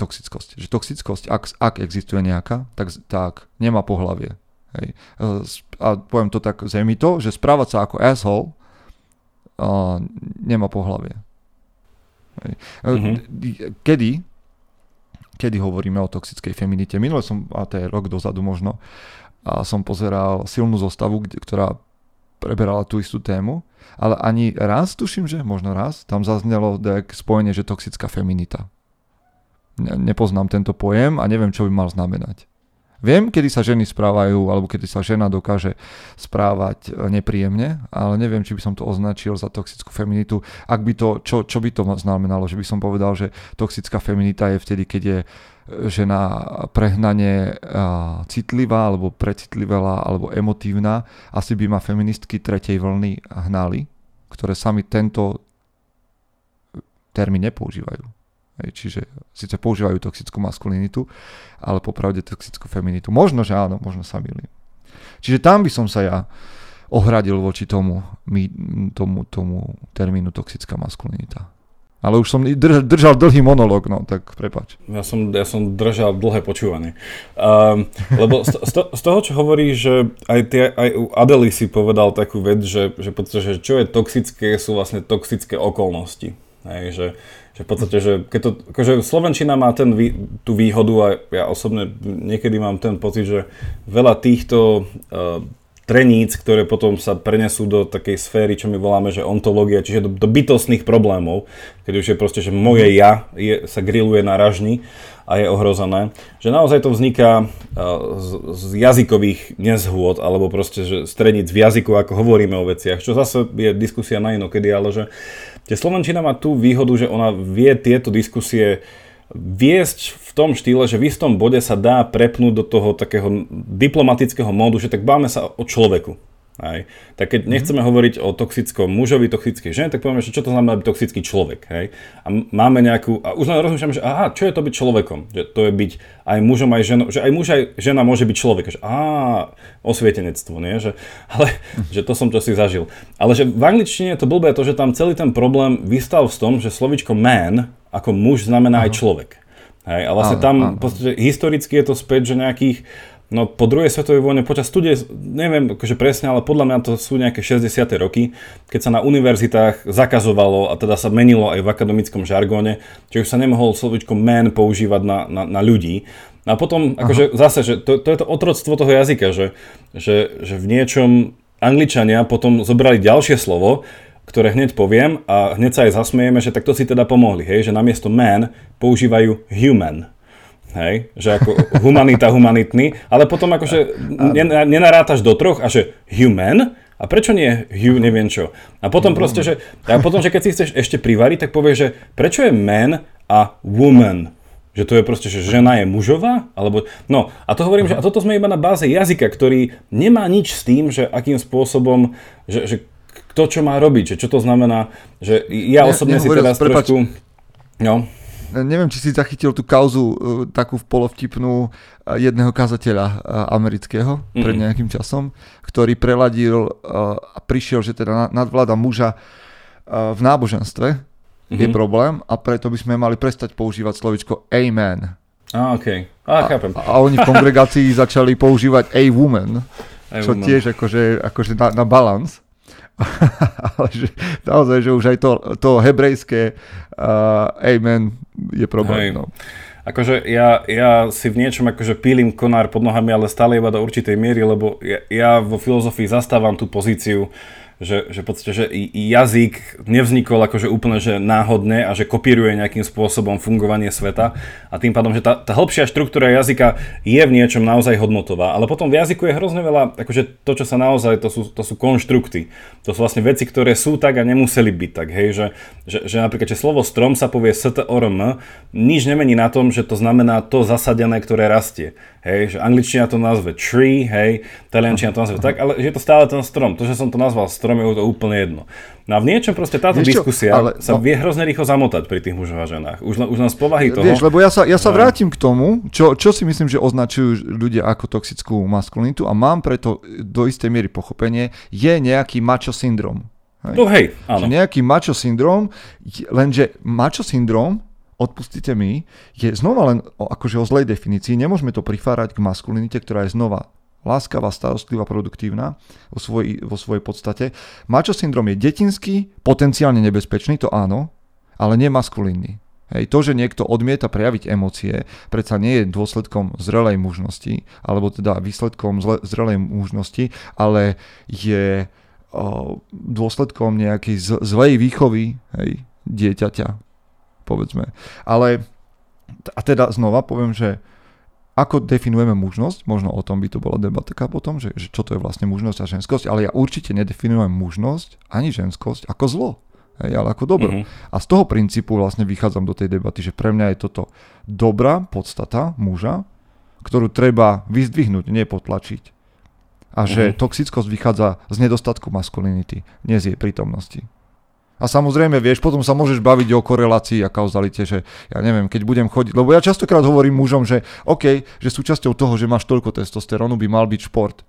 toxickosť. Že toxickosť, ak, ak existuje nejaká, tak, tak nemá pohlavie. Hej. A poviem to tak to, že správať sa ako asshole uh, nemá pohlavie. Hej. Mm-hmm. Kedy kedy hovoríme o toxickej feminite. Minule som, a to je rok dozadu možno, a som pozeral silnú zostavu, ktorá preberala tú istú tému, ale ani raz, tuším, že možno raz, tam zaznelo spojenie, že toxická feminita. Nepoznám tento pojem a neviem, čo by mal znamenať. Viem, kedy sa ženy správajú, alebo kedy sa žena dokáže správať e, nepríjemne, ale neviem, či by som to označil za toxickú feminitu. Ak by to, čo, čo by to znamenalo? Že by som povedal, že toxická feminita je vtedy, keď je e, žena prehnane citlivá, alebo precitlivá, alebo emotívna. Asi by ma feministky tretej vlny hnali, ktoré sami tento termín nepoužívajú. Hej, čiže síce používajú toxickú maskulinitu, ale popravde toxickú feminitu. Možno, že áno, možno sa milím. Čiže tam by som sa ja ohradil voči tomu, tomu, tomu termínu toxická maskulinita. Ale už som držal dlhý monolog, no tak prepač. Ja som, ja som držal dlhé počúvanie. Um, lebo z, to, z toho, čo hovorí, že aj, tie, aj u Adely si povedal takú vec, že, že, že čo je toxické, sú vlastne toxické okolnosti. Hej, že, že v podstate, že keď to, akože Slovenčina má ten, tú výhodu a ja osobne niekedy mám ten pocit, že veľa týchto uh, treníc, ktoré potom sa prenesú do takej sféry, čo my voláme, že ontológia, čiže do, do bytostných problémov, keď už je proste, že moje ja je, sa grilluje na ražni a je ohrozené, že naozaj to vzniká uh, z, z jazykových nezhôd, alebo proste, že streníc v jazyku, ako hovoríme o veciach, čo zase je diskusia na inokedy, ale že Tie Slovenčina má tú výhodu, že ona vie tieto diskusie viesť v tom štýle, že v istom bode sa dá prepnúť do toho takého diplomatického módu, že tak báme sa o človeku. Hej. Tak keď mm-hmm. nechceme hovoriť o toxickom mužovi, toxickej žene, tak povieme, že čo to znamená byť toxický človek. Hej. A máme nejakú, a už len rozmýšľame, že aha, čo je to byť človekom? Že to je byť aj mužom, aj ženou, že aj muž, aj žena môže byť človek. Že á, osvietenectvo, nie? Že, [laughs] ale, že to som čo si zažil. Ale že v angličtine je to blbé to, že tam celý ten problém vystal v tom, že slovičko man ako muž znamená aha. aj človek. Hej. A vlastne tam, v podstate, historicky je to späť, že nejakých No po druhej svetovej vojne, počas studie, neviem akože presne, ale podľa mňa to sú nejaké 60. roky, keď sa na univerzitách zakazovalo a teda sa menilo aj v akademickom žargóne, že už sa nemohol slovičko man používať na, na, na ľudí. A potom, akože Aha. zase, že to, to je to otroctvo toho jazyka, že, že, že v niečom Angličania potom zobrali ďalšie slovo, ktoré hneď poviem a hneď sa aj zasmejeme, že takto si teda pomohli, hej, že namiesto man používajú human hej, že ako humanita, humanitný, ale potom akože nenarátaš do troch a že human, a prečo nie Hugh, neviem čo. A potom proste, že, a potom, že keď si chceš ešte privariť, tak povieš, že prečo je man a woman? Že to je proste, že žena je mužová? Alebo, no, a to hovorím, že a toto sme iba na báze jazyka, ktorý nemá nič s tým, že akým spôsobom, že, že kto čo má robiť, že čo to znamená, že ja osobne ne, si teraz trošku... No neviem, či si zachytil tú kauzu uh, takú polovtipnú uh, jedného kazateľa uh, amerického mm-hmm. pred nejakým časom, ktorý preladil a prišiel, že teda nadvláda muža v náboženstve mm-hmm. je problém a preto by sme mali prestať používať slovičko amen. A, okay. a, chápem. A, a oni v kongregácii začali používať a woman, a čo woman. tiež akože, akože na, na balans. [laughs] ale že, naozaj, že už aj to, to hebrejské uh, amen je problém. No. Akože ja, ja si v niečom akože pílim konár pod nohami, ale stále iba do určitej miery, lebo ja, ja vo filozofii zastávam tú pozíciu, že, že, podstate, že jazyk nevznikol akože úplne že náhodne a že kopíruje nejakým spôsobom fungovanie sveta a tým pádom, že tá, tá hĺbšia štruktúra jazyka je v niečom naozaj hodnotová, ale potom v jazyku je hrozne veľa, akože to, čo sa naozaj, to sú, to sú konštrukty, to sú vlastne veci, ktoré sú tak a nemuseli byť tak, hej, že, že, že napríklad, že slovo strom sa povie STORM, nič nemení na tom, že to znamená to zasadené, ktoré rastie. Hej, že angličtina to nazve tree, hej, taliančina to nazve tak, ale je to stále ten strom. To, že som to nazval strom, je to úplne jedno. No a v niečom proste táto vieš diskusia ale, sa no, vie hrozne rýchlo zamotať pri tých mužoch a ženách. Už, už len z povahy toho. Vieš, lebo ja sa, ja sa vrátim k tomu, čo, čo si myslím, že označujú ľudia ako toxickú maskulinitu a mám preto do istej miery pochopenie, je nejaký macho syndrom. Hej? No hej, áno. Že nejaký macho syndrom, lenže macho syndrom odpustite mi, je znova len o, akože o zlej definícii. Nemôžeme to prifárať k maskulinite, ktorá je znova láskavá, starostlivá, produktívna vo, svoj, vo svojej podstate. Macho syndrom je detinský, potenciálne nebezpečný, to áno, ale nie maskulínny. Hej, to, že niekto odmieta prejaviť emócie, predsa nie je dôsledkom zrelej mužnosti, alebo teda výsledkom zle, zrelej mužnosti, ale je o, dôsledkom nejakej z, zlej výchovy hej, dieťaťa, povedzme. Ale a teda znova poviem, že ako definujeme mužnosť, možno o tom by to bola debatka potom, že, že čo to je vlastne mužnosť a ženskosť, ale ja určite nedefinujem mužnosť ani ženskosť ako zlo, hej, ale ako dobro. Mm-hmm. A z toho princípu vlastne vychádzam do tej debaty, že pre mňa je toto dobrá podstata muža, ktorú treba vyzdvihnúť, nepotlačiť. A že mm-hmm. toxickosť vychádza z nedostatku maskulinity, nie z jej prítomnosti. A samozrejme, vieš, potom sa môžeš baviť o korelácii a kauzalite, že ja neviem, keď budem chodiť, lebo ja častokrát hovorím mužom, že OK, že súčasťou toho, že máš toľko testosterónu, by mal byť šport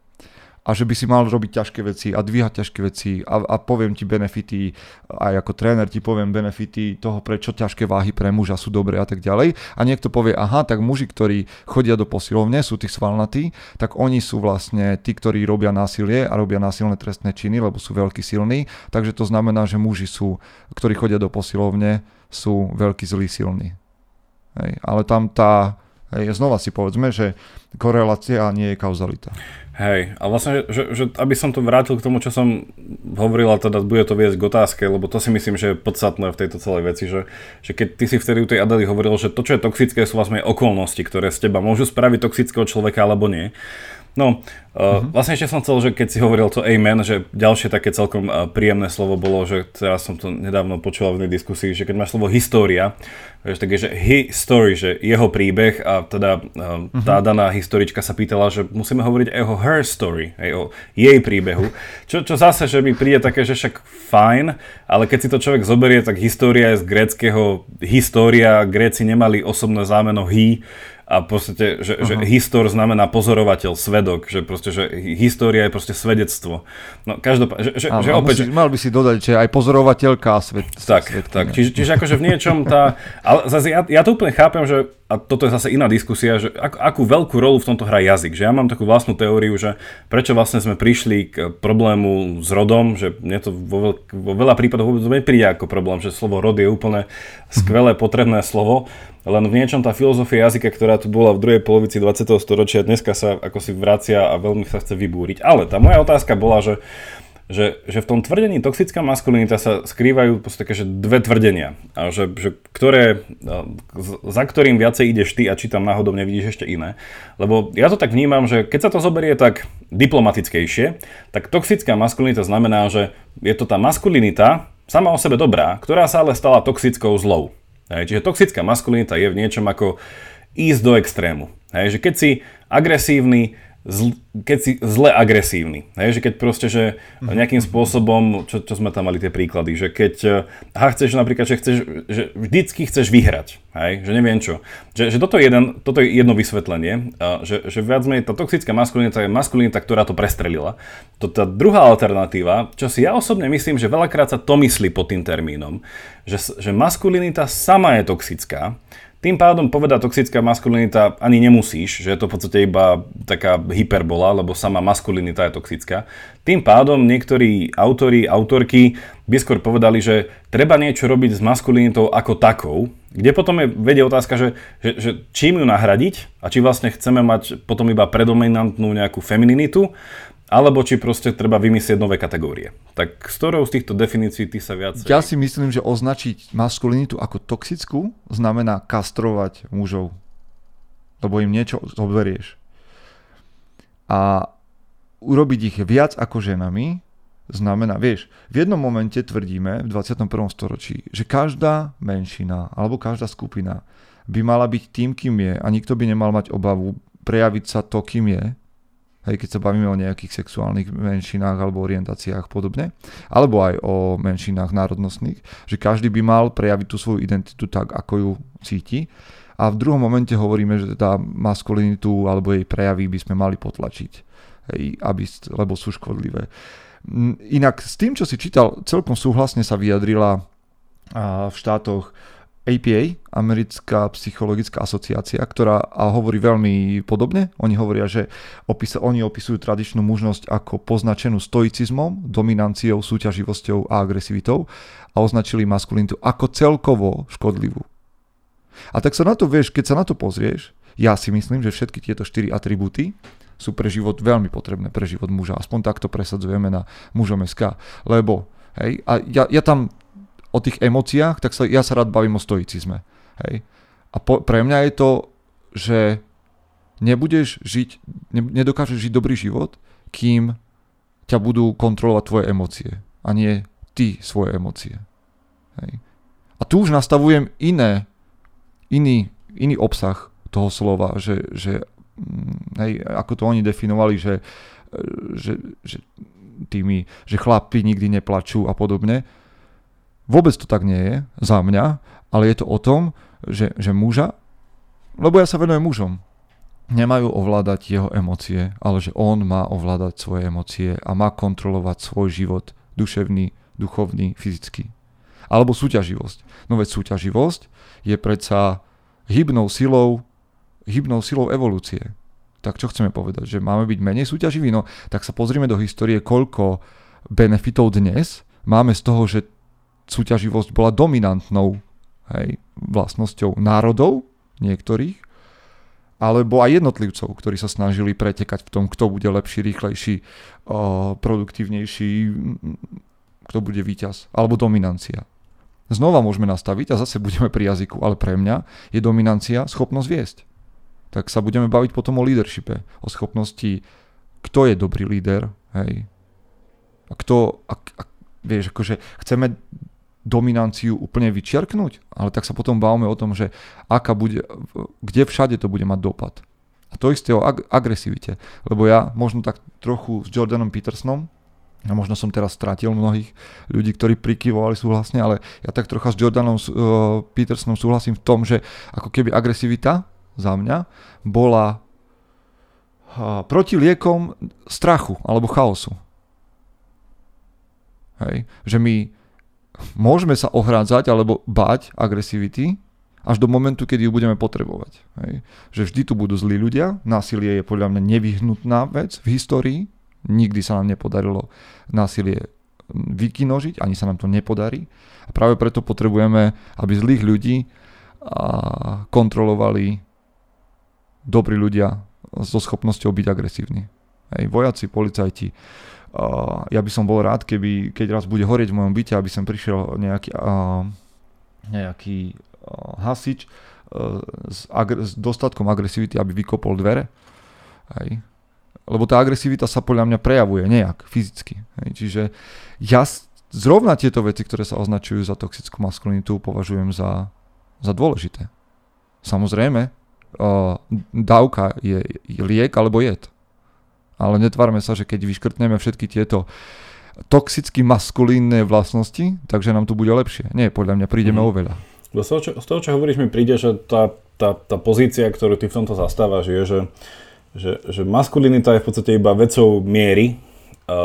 a že by si mal robiť ťažké veci a dvíhať ťažké veci a, a poviem ti benefity, aj ako tréner ti poviem benefity toho, prečo ťažké váhy pre muža sú dobré a tak ďalej. A niekto povie, aha, tak muži, ktorí chodia do posilovne, sú tí svalnatí, tak oni sú vlastne tí, ktorí robia násilie a robia násilné trestné činy, lebo sú veľký silní. Takže to znamená, že muži sú, ktorí chodia do posilovne, sú veľký zlý silní. Hej, ale tam tá, hej, znova si povedzme, že korelácia nie je kauzalita. Hej, a vlastne, že, že aby som to vrátil k tomu, čo som hovoril, a teda bude to viesť k otázke, lebo to si myslím, že je podstatné v tejto celej veci, že, že keď ty si vtedy u tej Adely hovoril, že to, čo je toxické, sú vlastne okolnosti, ktoré z teba môžu spraviť toxického človeka alebo nie, No, uh-huh. vlastne ešte som chcel, že keď si hovoril to amen, že ďalšie také celkom uh, príjemné slovo bolo, že teraz som to nedávno počúval v jednej diskusii, že keď máš slovo história, vieš, tak je, že history, že jeho príbeh a teda uh, tá uh-huh. daná historička sa pýtala, že musíme hovoriť aj o her story, aj o jej príbehu, čo, čo zase, že mi príde také, že však fajn, ale keď si to človek zoberie, tak história je z gréckého história, Gréci nemali osobné zámeno hi, a proste, že, uh-huh. že histor znamená pozorovateľ, svedok, že proste, že história je proste svedectvo. No každopádne, že, že, že opäť... Musí, mal by si dodať, že aj pozorovateľka a svet, Tak, svedky, tak, čiže, čiže akože v niečom tá... Ale zase ja, ja to úplne chápem, že a toto je zase iná diskusia, že ak, akú veľkú rolu v tomto hrá jazyk. Že ja mám takú vlastnú teóriu, že prečo vlastne sme prišli k problému s rodom, že mne to vo, veľ, vo veľa prípadoch vôbec nepríde ako problém, že slovo rod je úplne skvelé, potrebné slovo, len v niečom tá filozofia jazyka, ktorá tu bola v druhej polovici 20. storočia, dneska sa ako si vracia a veľmi sa chce vybúriť. Ale tá moja otázka bola, že že, že v tom tvrdení toxická maskulinita sa skrývajú také, že dve tvrdenia. A že, že ktoré, za ktorým viacej ideš ty a či tam náhodou nevidíš ešte iné. Lebo ja to tak vnímam, že keď sa to zoberie tak diplomatickejšie, tak toxická maskulinita znamená, že je to tá maskulinita sama o sebe dobrá, ktorá sa ale stala toxickou zlou. Hej, čiže toxická maskulinita je v niečom ako ísť do extrému. Hej, že keď si agresívny, zl, keď si zle agresívny. Hej, že keď proste, že nejakým spôsobom, čo, čo sme tam mali tie príklady, že keď eh, aha, chceš napríklad, že chceš, že vždycky chceš vyhrať, hej, že neviem čo. Že, že toto, je jeden, toto je jedno vysvetlenie, že, že viac menej tá toxická maskulinita je maskulinita, ktorá to prestrelila. To tá druhá alternatíva, čo si ja osobne myslím, že veľakrát sa to myslí pod tým termínom, že, že maskulinita sama je toxická, tým pádom povedať toxická maskulinita ani nemusíš, že je to v podstate iba taká hyperbola, lebo sama maskulinita je toxická. Tým pádom niektorí autori, autorky by skôr povedali, že treba niečo robiť s maskulinitou ako takou, kde potom je vedie otázka, že, že, že čím ju nahradiť a či vlastne chceme mať potom iba predominantnú nejakú femininitu, alebo či proste treba vymyslieť nové kategórie. Tak s ktorou z týchto definícií ty sa viac... Ja si myslím, že označiť maskulinitu ako toxickú znamená kastrovať mužov. Lebo im niečo zoberieš. A urobiť ich viac ako ženami znamená, vieš, v jednom momente tvrdíme v 21. storočí, že každá menšina alebo každá skupina by mala byť tým, kým je a nikto by nemal mať obavu prejaviť sa to, kým je hej, keď sa bavíme o nejakých sexuálnych menšinách alebo orientáciách podobne, alebo aj o menšinách národnostných, že každý by mal prejaviť tú svoju identitu tak, ako ju cíti. A v druhom momente hovoríme, že tá maskulinitu alebo jej prejavy by sme mali potlačiť, hej, aby, lebo sú škodlivé. Inak s tým, čo si čítal, celkom súhlasne sa vyjadrila v štátoch APA, Americká psychologická asociácia, ktorá a hovorí veľmi podobne. Oni hovoria, že opis, oni opisujú tradičnú mužnosť ako poznačenú stoicizmom, dominanciou, súťaživosťou a agresivitou a označili maskulinitu ako celkovo škodlivú. A tak sa na to vieš, keď sa na to pozrieš, ja si myslím, že všetky tieto štyri atribúty sú pre život veľmi potrebné, pre život muža. Aspoň takto presadzujeme na mužom SK. Lebo, hej, a ja, ja tam o tých emóciách, tak sa, ja sa rád bavím o stoicizme. Hej. A po, pre mňa je to, že nebudeš žiť, ne, nedokážeš žiť dobrý život, kým ťa budú kontrolovať tvoje emócie a nie ty svoje emócie. Hej. A tu už nastavujem iné, iný, iný obsah toho slova, že, že mm, hej, ako to oni definovali, že, že, že tými, že chlapi nikdy neplačú a podobne Vôbec to tak nie je za mňa, ale je to o tom, že, že muža, lebo ja sa venujem mužom, nemajú ovládať jeho emócie, ale že on má ovládať svoje emócie a má kontrolovať svoj život duševný, duchovný, fyzický. Alebo súťaživosť. No veď súťaživosť je predsa hybnou silou, hybnou silou evolúcie. Tak čo chceme povedať? Že máme byť menej súťaživí? No tak sa pozrime do histórie, koľko benefitov dnes máme z toho, že súťaživosť bola dominantnou hej, vlastnosťou národov niektorých, alebo aj jednotlivcov, ktorí sa snažili pretekať v tom, kto bude lepší, rýchlejší, produktívnejší, kto bude víťaz, alebo dominancia. Znova môžeme nastaviť a zase budeme pri jazyku, ale pre mňa je dominancia schopnosť viesť. Tak sa budeme baviť potom o leadershipe, o schopnosti kto je dobrý líder, hej. A kto, a, a, vieš, akože chceme dominanciu úplne vyčiarknúť, ale tak sa potom bavíme o tom, že aká bude, kde všade to bude mať dopad. A to isté o ag- agresivite. Lebo ja možno tak trochu s Jordanom Petersonom, a možno som teraz stratil mnohých ľudí, ktorí prikyvovali súhlasne, ale ja tak trocha s Jordanom uh, Petersonom súhlasím v tom, že ako keby agresivita za mňa bola uh, proti liekom strachu alebo chaosu. Hej. Že my môžeme sa ohrádzať alebo báť agresivity až do momentu, kedy ju budeme potrebovať. Hej. Že vždy tu budú zlí ľudia, násilie je podľa mňa nevyhnutná vec v histórii, nikdy sa nám nepodarilo násilie vykinožiť, ani sa nám to nepodarí. A práve preto potrebujeme, aby zlých ľudí kontrolovali dobrí ľudia so schopnosťou byť agresívni. Hej, vojaci, policajti, ja by som bol rád, keby, keď raz bude horieť v mojom byte, aby sem prišiel nejaký, uh, nejaký uh, hasič s, agre- s dostatkom agresivity, aby vykopol dvere. Hej. Lebo tá agresivita sa podľa mňa prejavuje nejak fyzicky. Hej. Čiže ja zrovna tieto veci, ktoré sa označujú za toxickú maskulinitu, považujem za, za dôležité. Samozrejme, dávka je liek alebo jed ale netvárme sa, že keď vyškrtneme všetky tieto toxicky maskulínne vlastnosti, takže nám tu bude lepšie. Nie, podľa mňa prídeme mm. oveľa. Z toho, čo, z toho, čo hovoríš, mi príde, že tá, tá, tá pozícia, ktorú ty v tomto zastávaš, je, že, že, že maskulinita je v podstate iba vecou miery,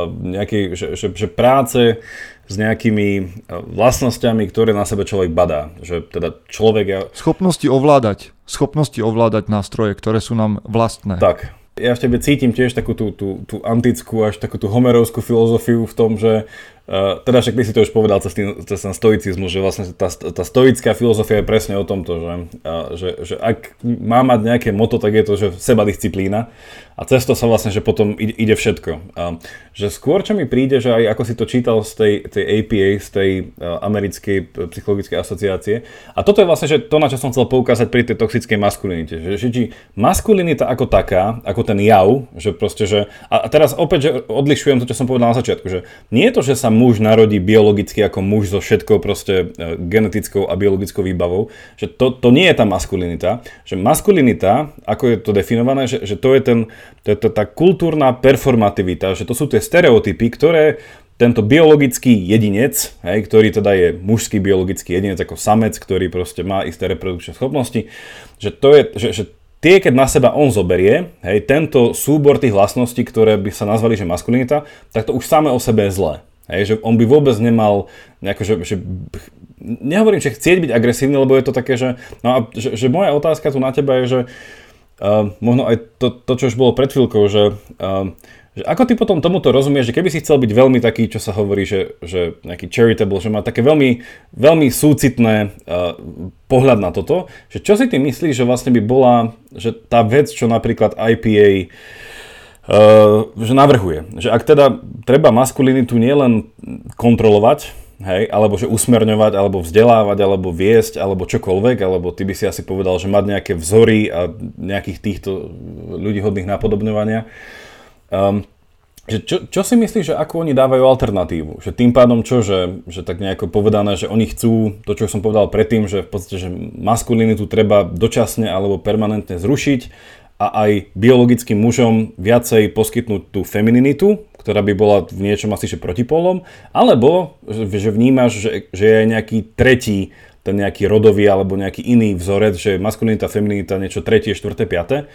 nejaký, že, že, že práce s nejakými vlastnosťami, ktoré na sebe človek badá. Že teda človek... Schopnosti ovládať. Schopnosti ovládať nástroje, ktoré sú nám vlastné. Tak, ja v tebe cítim tiež takú tú, tú, tú antickú, až takú tú homerovskú filozofiu v tom, že Uh, teda však ty si to už povedal cez, tým, cez ten stoicizmus, že vlastne tá, tá stoická filozofia je presne o tomto, že, uh, že, že ak má mať nejaké moto, tak je to, že seba disciplína a cez to sa vlastne, že potom ide, všetko. Uh, že skôr čo mi príde, že aj ako si to čítal z tej, tej APA, z tej uh, americkej psychologickej asociácie a toto je vlastne, že to, na čo som chcel poukázať pri tej toxickej maskulinite, že, že či maskulinita ako taká, ako ten jav, že proste, že a, a teraz opäť, že odlišujem to, čo som povedal na začiatku, že nie je to, že sa muž narodí biologicky ako muž so všetkou proste e, genetickou a biologickou výbavou, že to, to nie je tá maskulinita, že maskulinita, ako je to definované, že, že to je ten, to je to, tá kultúrna performativita, že to sú tie stereotypy, ktoré tento biologický jedinec, hej, ktorý teda je mužský biologický jedinec ako samec, ktorý proste má isté reprodukčné schopnosti, že to je, že, že tie, keď na seba on zoberie, hej, tento súbor tých vlastností, ktoré by sa nazvali, že maskulinita, tak to už samé o sebe je zlé. Hej, že on by vôbec nemal nejako, že, že nehovorím, že chcieť byť agresívny, lebo je to také, že, no a, že, že moja otázka tu na teba je, že uh, možno aj to, to, čo už bolo pred chvíľkou, že, uh, že ako ty potom tomuto rozumieš, že keby si chcel byť veľmi taký, čo sa hovorí, že, že nejaký charitable, že má také veľmi, veľmi súcitné uh, pohľad na toto, že čo si ty myslíš, že vlastne by bola, že tá vec, čo napríklad IPA Uh, že navrhuje, že ak teda treba maskulinitu nielen kontrolovať, hej, alebo že usmerňovať, alebo vzdelávať, alebo viesť, alebo čokoľvek, alebo ty by si asi povedal, že mať nejaké vzory a nejakých týchto ľudí hodných napodobňovania. Um, že čo, čo si myslíš, že ako oni dávajú alternatívu? Že tým pádom čo, že, že tak nejako povedané, že oni chcú, to čo som povedal predtým, že v podstate, že maskulinitu treba dočasne alebo permanentne zrušiť a aj biologickým mužom viacej poskytnúť tú femininitu, ktorá by bola v niečom asi že protipolom, alebo že vnímaš, že, že je nejaký tretí, ten nejaký rodový alebo nejaký iný vzorec, že maskulinita, feminita, niečo tretie, štvrté, piaté,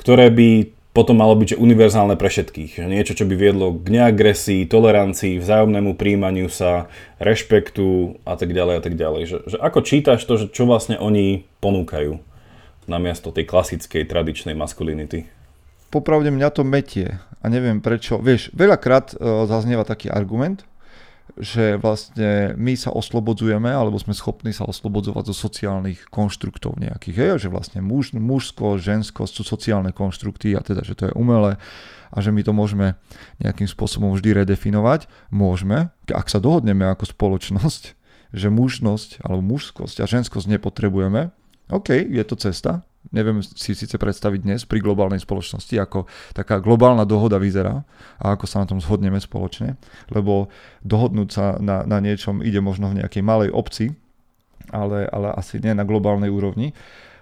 ktoré by potom malo byť že univerzálne pre všetkých. Niečo, čo by viedlo k neagresii, tolerancii, vzájomnému príjmaniu sa, rešpektu a tak ďalej a tak ďalej. Že, že ako čítaš to, že čo vlastne oni ponúkajú? namiesto tej klasickej tradičnej maskulinity? Popravde mňa to metie a neviem prečo. Vieš, veľakrát uh, zaznieva taký argument, že vlastne my sa oslobodzujeme, alebo sme schopní sa oslobodzovať zo sociálnych konštruktov nejakých, hej, že vlastne muž, mužsko, žensko sú sociálne konštrukty a teda, že to je umelé a že my to môžeme nejakým spôsobom vždy redefinovať. Môžeme, ak sa dohodneme ako spoločnosť, [laughs] že mužnosť alebo mužskosť a ženskosť nepotrebujeme, OK, je to cesta, neviem si síce predstaviť dnes pri globálnej spoločnosti, ako taká globálna dohoda vyzerá a ako sa na tom zhodneme spoločne, lebo dohodnúť sa na, na niečom ide možno v nejakej malej obci, ale, ale asi nie na globálnej úrovni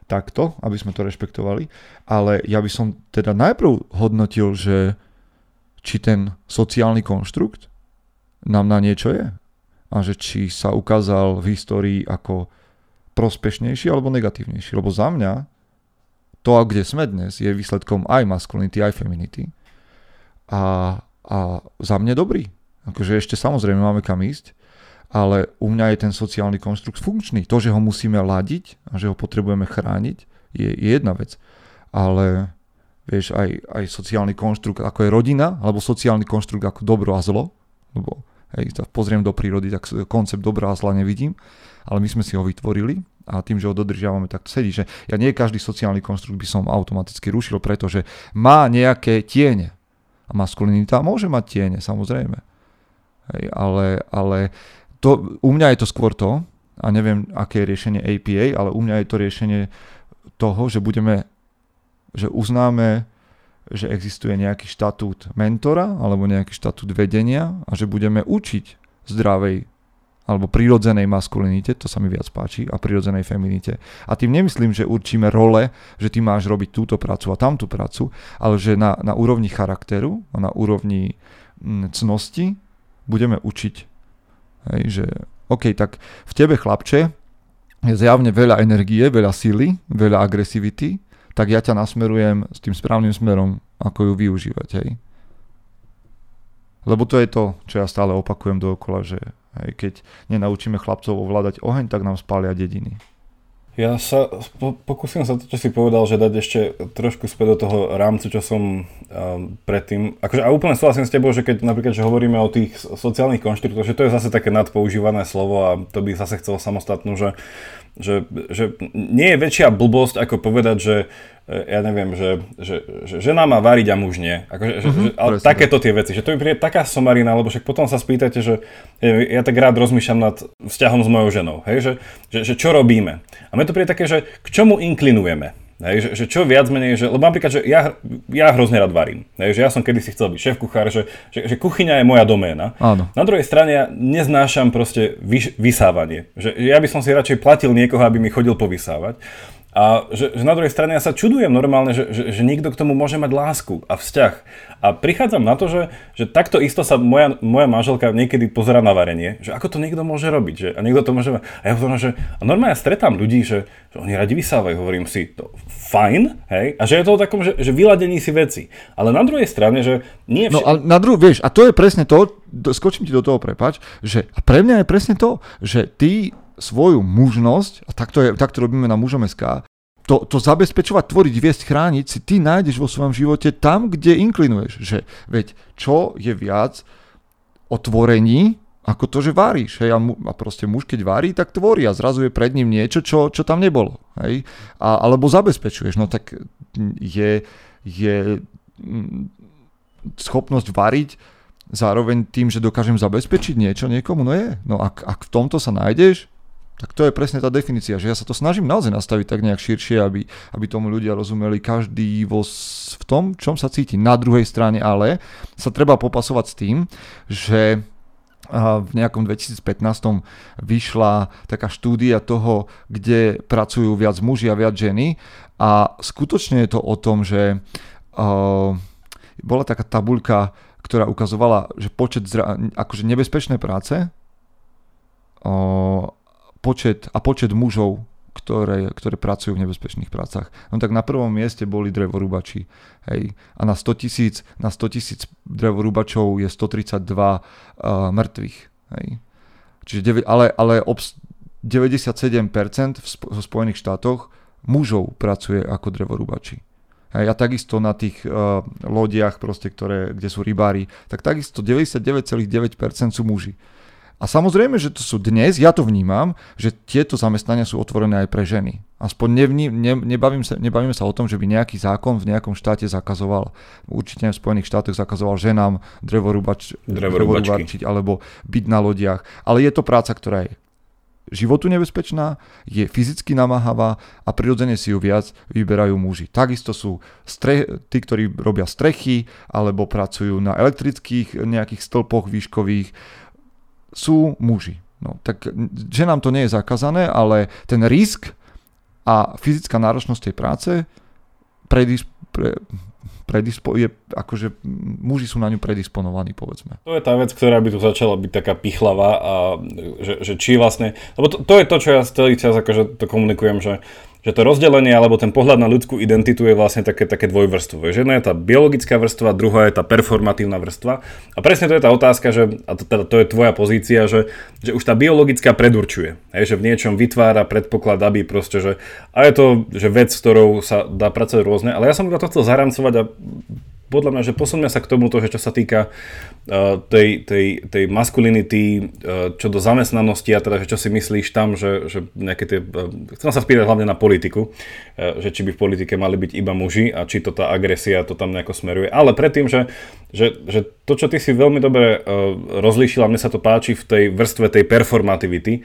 takto, aby sme to rešpektovali. Ale ja by som teda najprv hodnotil, že či ten sociálny konštrukt nám na niečo je. A že či sa ukázal v histórii ako prospešnejší alebo negatívnejší. Lebo za mňa to, kde sme dnes, je výsledkom aj masculinity, aj femininity. A, a za mňa dobrý. Akože ešte samozrejme máme kam ísť, ale u mňa je ten sociálny konštrukt funkčný. To, že ho musíme ladiť a že ho potrebujeme chrániť, je, je jedna vec. Ale vieš, aj, aj sociálny konštrukt ako je rodina, alebo sociálny konštrukt ako dobro a zlo, lebo hej, pozriem do prírody, tak koncept dobra a zla nevidím, ale my sme si ho vytvorili a tým, že ho dodržiavame, tak to sedí, že ja nie každý sociálny konstrukt by som automaticky rušil, pretože má nejaké tiene. A maskulinita môže mať tiene, samozrejme. Hej, ale, ale to, u mňa je to skôr to, a neviem, aké je riešenie APA, ale u mňa je to riešenie toho, že budeme, že uznáme, že existuje nejaký štatút mentora alebo nejaký štatút vedenia a že budeme učiť zdravej alebo prirodzenej maskulinite, to sa mi viac páči, a prirodzenej feminite. A tým nemyslím, že určíme role, že ty máš robiť túto prácu a tamtú prácu, ale že na, na úrovni charakteru a na úrovni mm, cnosti budeme učiť. Hej, že OK, tak v tebe chlapče je zjavne veľa energie, veľa síly, veľa agresivity, tak ja ťa nasmerujem s tým správnym smerom, ako ju využívať. Hej. Lebo to je to, čo ja stále opakujem dookola, že Hej, keď nenaučíme chlapcov ovládať oheň, tak nám spália dediny. Ja sa po, pokúsim sa to, čo si povedal, že dať ešte trošku späť do toho rámcu, čo som um, predtým. Akože, a úplne súhlasím s tebou, že keď napríklad že hovoríme o tých sociálnych konštruktoch, že to je zase také nadpoužívané slovo a to by zase chcel samostatnú, že že, že nie je väčšia blbosť, ako povedať, že ja neviem, že, že, že žena má variť a muž nie. Akože, mm-hmm, že, ale takéto tie veci, že to mi príde taká somarina, lebo však potom sa spýtate, že ja tak rád rozmýšľam nad vzťahom s mojou ženou, hej, že, že, že čo robíme. A mne to príde také, že k čomu inklinujeme. Hej, že, že čo viac menej, že, lebo napríklad, že ja, ja hrozne rád varím. Hej, že ja som kedysi chcel byť šéf kuchár, že, že, že kuchyňa je moja doména. Áno. Na druhej strane ja neznášam proste vyš, vysávanie. Že ja by som si radšej platil niekoho, aby mi chodil povysávať. A že, že na druhej strane ja sa čudujem normálne, že, že, že niekto k tomu môže mať lásku a vzťah. A prichádzam na to, že, že takto isto sa moja, moja manželka niekedy pozera na varenie, že ako to niekto môže robiť. Že, a niekto to môže... A ja hovorím, že a normálne ja stretám ľudí, že, že oni radi vysávajú, hovorím si, to fajn, hej, a že je to o takom, že, že vyladení si veci. Ale na druhej strane, že nie vš- No ale na druhú, vieš, a to je presne to, skočím ti do toho, prepač, že a pre mňa je presne to, že ty svoju mužnosť, a takto, je, takto robíme na mužom SK, to, to zabezpečovať, tvoriť, viesť, chrániť si ty nájdeš vo svojom živote tam, kde inklinuješ. Že, veď, čo je viac o tvorení, ako to, že varíš. Hej, a, mu, a proste muž, keď varí, tak tvorí a zrazu je pred ním niečo, čo, čo tam nebolo. Hej? A, alebo zabezpečuješ. No tak je, je schopnosť variť zároveň tým, že dokážem zabezpečiť niečo niekomu, no je. No ak, ak v tomto sa nájdeš, tak to je presne tá definícia, že ja sa to snažím naozaj nastaviť tak nejak širšie, aby, aby tomu ľudia rozumeli každý vo, v tom, čom sa cíti. Na druhej strane ale sa treba popasovať s tým, že v nejakom 2015 vyšla taká štúdia toho, kde pracujú viac muži a viac ženy a skutočne je to o tom, že uh, bola taká tabuľka, ktorá ukazovala, že počet zra- akože nebezpečné práce uh, počet a počet mužov, ktoré, ktoré pracujú v nebezpečných prácach. No tak na prvom mieste boli drevorúbači. Hej. A na 100 tisíc, na 100 tisíc drevorúbačov je 132 uh, mŕtvych. Hej. Čiže, ale, ale obs, 97% v sp- v Spojených štátoch mužov pracuje ako drevorúbači. Hej, a takisto na tých uh, lodiach, proste, ktoré, kde sú rybári, tak takisto 99,9% sú muži. A samozrejme, že to sú dnes, ja to vnímam, že tieto zamestnania sú otvorené aj pre ženy. Aspoň nevní, ne, nebavím sa, nebavíme sa o tom, že by nejaký zákon v nejakom štáte zakazoval, určite v Spojených štátoch zakazoval ženám drevorúbač, drevorúbačiť alebo byť na lodiach. Ale je to práca, ktorá je životu nebezpečná, je fyzicky namáhavá a prirodzene si ju viac vyberajú muži. Takisto sú stre- tí, ktorí robia strechy alebo pracujú na elektrických nejakých stĺpoch výškových, sú muži. No, tak že nám to nie je zakázané, ale ten risk a fyzická náročnosť tej práce predis- pre, predispo- je, akože muži sú na ňu predisponovaní, povedzme. To je tá vec, ktorá by tu začala byť taká pichlavá a že, že či vlastne, lebo to, to je to, čo ja celý čas akože to komunikujem, že že to rozdelenie alebo ten pohľad na ľudskú identitu je vlastne také, také dvojvrstvové. Že jedna je tá biologická vrstva, druhá je tá performatívna vrstva. A presne to je tá otázka, že, a to, teda, to je tvoja pozícia, že, že už tá biologická predurčuje. Hej, že v niečom vytvára predpoklad, aby proste, že a je to že vec, s ktorou sa dá pracovať rôzne. Ale ja som iba to chcel zaramcovať a podľa mňa, že posuňme sa k tomuto, že čo sa týka uh, tej, tej, tej maskulinity, uh, čo do zamestnanosti a teda, že čo si myslíš tam, že, že nejaké tie, uh, chcem sa spýtať hlavne na politiku, uh, že či by v politike mali byť iba muži a či to tá agresia to tam nejako smeruje. Ale predtým, že, že, že to, čo ty si veľmi dobre uh, rozlíšila, mne sa to páči v tej vrstve tej performativity,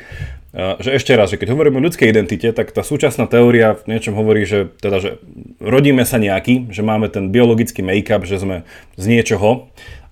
že ešte raz, že keď hovoríme o ľudskej identite, tak tá súčasná teória v niečom hovorí, že, teda, že rodíme sa nejaký, že máme ten biologický make-up, že sme z niečoho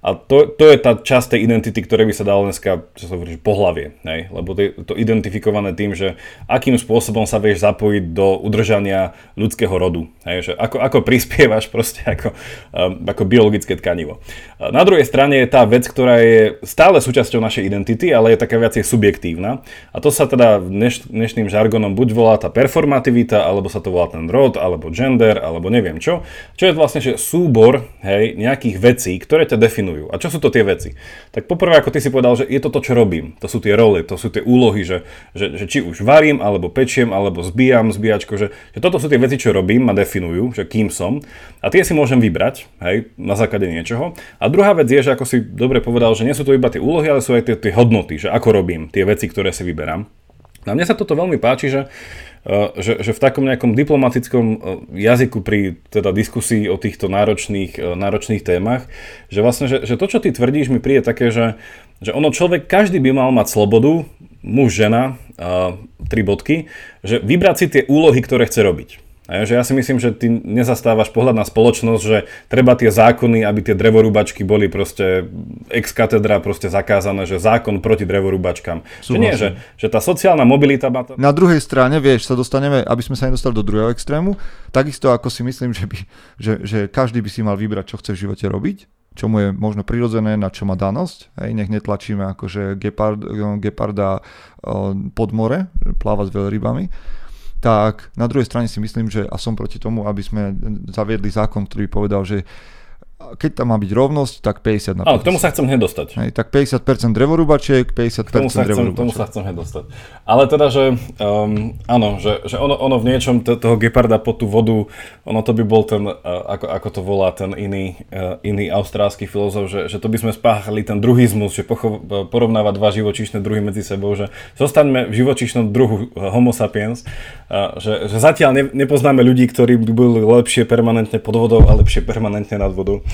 a to, to je tá časť tej identity, ktoré by sa dalo dneska, čo sa hovorí, pohlavie. Hej? Lebo to je to identifikované tým, že akým spôsobom sa vieš zapojiť do udržania ľudského rodu. Hej? Že ako, ako prispievaš proste ako, um, ako biologické tkanivo. Na druhej strane je tá vec, ktorá je stále súčasťou našej identity, ale je taká viacej subjektívna. A to sa teda dneš, dnešným žargonom buď volá tá performativita, alebo sa to volá ten rod, alebo gender, alebo neviem čo. Čo je vlastne že súbor hej, nejakých vecí, ktoré ťa definujú definujú. A čo sú to tie veci? Tak poprvé, ako ty si povedal, že je to to, čo robím. To sú tie role, to sú tie úlohy, že, že, že či už varím, alebo pečiem, alebo zbijam zbíjačko, že, že toto sú tie veci, čo robím, ma definujú, že kým som. A tie si môžem vybrať, hej, na základe niečoho. A druhá vec je, že ako si dobre povedal, že nie sú to iba tie úlohy, ale sú aj tie, tie hodnoty, že ako robím tie veci, ktoré si vyberám. A mne sa toto veľmi páči, že že, že v takom nejakom diplomatickom eh, jazyku pri teda diskusii o týchto náročných, eh, náročných témach, že vlastne, že, že to, čo ty tvrdíš, mi príde také, že, že ono človek, každý by mal mať slobodu, muž, žena, tri bodky, že vybrať si tie úlohy, ktoré chce robiť. Že ja si myslím, že ty nezastávaš pohľad na spoločnosť, že treba tie zákony, aby tie drevorúbačky boli proste ex katedra proste zakázané, že zákon proti drevorúbačkám. Že nie, že, že tá sociálna mobilita má to... Na druhej strane, vieš, sa dostaneme, aby sme sa nedostali do druhého extrému, takisto ako si myslím, že, by, že, že každý by si mal vybrať, čo chce v živote robiť, čo mu je možno prirodzené, na čo má danosť. Hej, nech netlačíme akože gepard, geparda pod more, plávať s veľrybami tak na druhej strane si myslím, že a som proti tomu, aby sme zaviedli zákon, ktorý povedal, že keď tam má byť rovnosť, tak 50 na 50. Áno, k tomu sa chcem hneď dostať. Hej, tak 50% drevorúbačiek, 50% k tomu sa chcem, tomu sa chcem hneď dostať. Ale teda, že um, áno, že, že ono, ono v niečom t- toho geparda po tú vodu, ono to by bol ten, uh, ako, ako to volá ten iný, uh, iný austrálsky filozof, že, že to by sme spáchali ten druhizmus, že pocho- porovnáva dva živočíšne druhy medzi sebou, že zostaňme v živočíšnom druhu uh, homo sapiens, uh, že, že zatiaľ ne, nepoznáme ľudí, ktorí by boli lepšie permanentne pod vodou a lepšie permanentne nad vodou.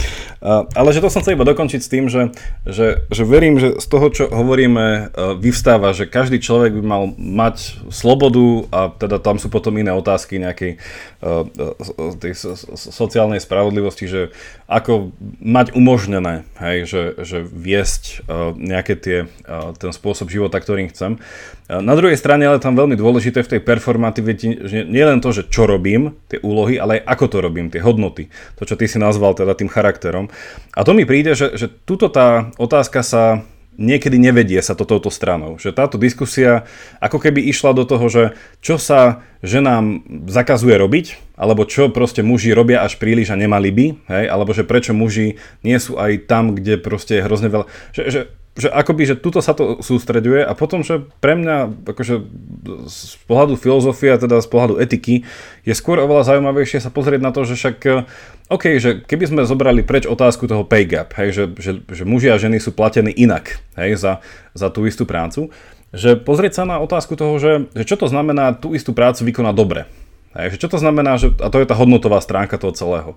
Ale že to som chcel iba dokončiť s tým, že, že, že verím, že z toho, čo hovoríme, vyvstáva, že každý človek by mal mať slobodu a teda tam sú potom iné otázky nejakej tej sociálnej spravodlivosti, že ako mať umožnené, hej, že, že viesť nejaké tie, ten spôsob života, ktorým chcem. Na druhej strane ale tam veľmi dôležité v tej performativite, že nie len to, že čo robím, tie úlohy, ale aj ako to robím, tie hodnoty. To, čo ty si nazval teda tým charakterom. A to mi príde, že, že tuto tá otázka sa niekedy nevedie sa to touto stranou. Že táto diskusia ako keby išla do toho, že čo sa ženám zakazuje robiť, alebo čo proste muži robia až príliš a nemali by, hej? alebo že prečo muži nie sú aj tam, kde proste je hrozne veľa... Že, že že akoby, že tuto sa to sústreďuje a potom, že pre mňa akože z pohľadu filozofie a teda z pohľadu etiky je skôr oveľa zaujímavejšie sa pozrieť na to, že však OK, že keby sme zobrali preč otázku toho pay gap, hej, že, že, že muži a ženy sú platení inak hej, za, za tú istú prácu, že pozrieť sa na otázku toho, že, že čo to znamená tú istú prácu vykonať dobre. Hej, čo to znamená, že, a to je tá hodnotová stránka toho celého.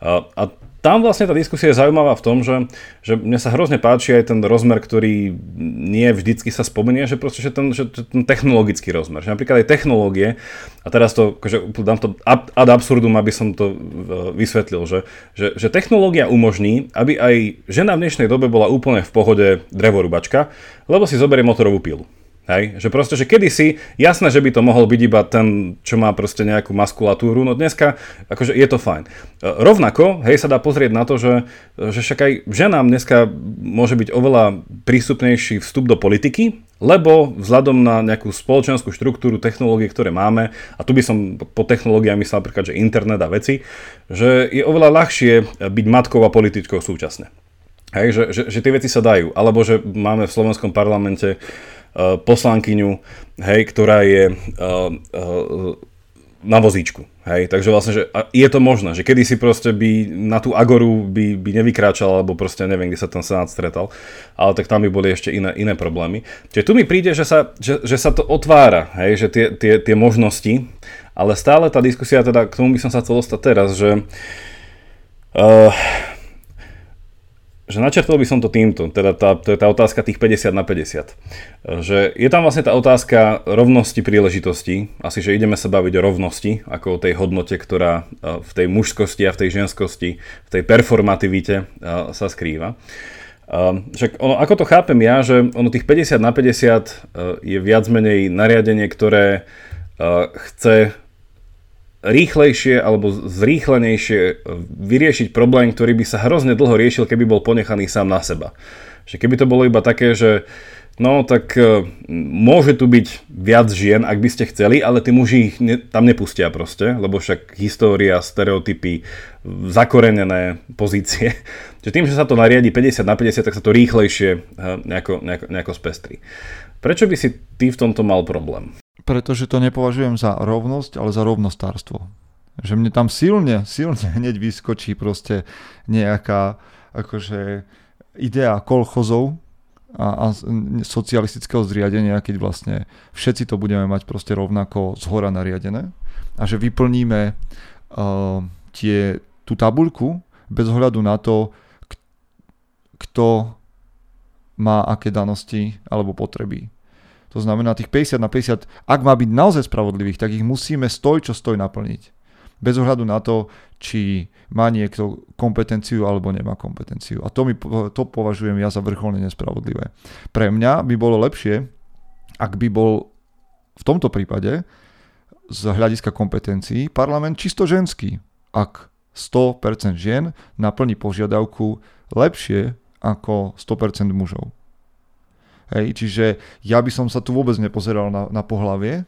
A, a tam vlastne tá diskusia je zaujímavá v tom, že, že mne sa hrozne páči aj ten rozmer, ktorý nie vždycky sa spomenie, že proste že ten, že ten technologický rozmer. Že napríklad aj technológie, a teraz to, že dám to ad absurdum, aby som to e, vysvetlil, že, že, že technológia umožní, aby aj žena v dnešnej dobe bola úplne v pohode drevorubačka, lebo si zoberie motorovú pilu. Hej, že proste, že kedysi, jasné, že by to mohol byť iba ten, čo má proste nejakú maskulatúru, no dneska, akože je to fajn. E, rovnako, hej, sa dá pozrieť na to, že, že však aj ženám dneska môže byť oveľa prístupnejší vstup do politiky, lebo vzhľadom na nejakú spoločenskú štruktúru technológie, ktoré máme, a tu by som po technológiách myslel napríklad, že internet a veci, že je oveľa ľahšie byť matkou a političkou súčasne. Hej, že, že, že tie veci sa dajú. Alebo že máme v slovenskom parlamente uh, poslankyňu, hej, ktorá je uh, uh, na vozíčku. Hej, takže vlastne, že je to možné, že kedy si proste by na tú agoru by, by nevykráčal, alebo proste neviem, kde sa ten senát stretal, ale tak tam by boli ešte iné, iné problémy. Čiže tu mi príde, že sa, že, že sa to otvára, hej, že tie, tie, tie možnosti, ale stále tá diskusia, teda k tomu by som sa chcel dostať teraz, že uh, že načrtol by som to týmto, teda tá, to je tá otázka tých 50 na 50. Že je tam vlastne tá otázka rovnosti príležitostí, asi že ideme sa baviť o rovnosti, ako o tej hodnote, ktorá v tej mužskosti a v tej ženskosti, v tej performativite sa skrýva. Však ono, ako to chápem ja, že ono tých 50 na 50 je viac menej nariadenie, ktoré chce rýchlejšie alebo zrýchlenejšie vyriešiť problém, ktorý by sa hrozne dlho riešil, keby bol ponechaný sám na seba. Že keby to bolo iba také, že no tak e, môže tu byť viac žien, ak by ste chceli, ale tí muži ich ne, tam nepustia proste, lebo však história, stereotypy, zakorenené pozície. [laughs] Čiže tým, že sa to nariadi 50 na 50, tak sa to rýchlejšie e, nejako, nejako, nejako spestrí. Prečo by si ty v tomto mal problém? Pretože to nepovažujem za rovnosť, ale za rovnostárstvo. Že mne tam silne, silne [laughs] hneď vyskočí proste nejaká akože idea kolchozov a, a socialistického zriadenia, keď vlastne všetci to budeme mať proste rovnako z hora nariadené a že vyplníme uh, tie, tú tabuľku bez ohľadu na to, kto má aké danosti alebo potreby. To znamená, tých 50 na 50, ak má byť naozaj spravodlivých, tak ich musíme stoj čo stoj naplniť. Bez ohľadu na to, či má niekto kompetenciu alebo nemá kompetenciu. A to, mi, to považujem ja za vrcholne nespravodlivé. Pre mňa by bolo lepšie, ak by bol v tomto prípade z hľadiska kompetencií parlament čisto ženský. Ak 100% žien naplní požiadavku lepšie ako 100% mužov. Hej, čiže ja by som sa tu vôbec nepozeral na, na pohlavie,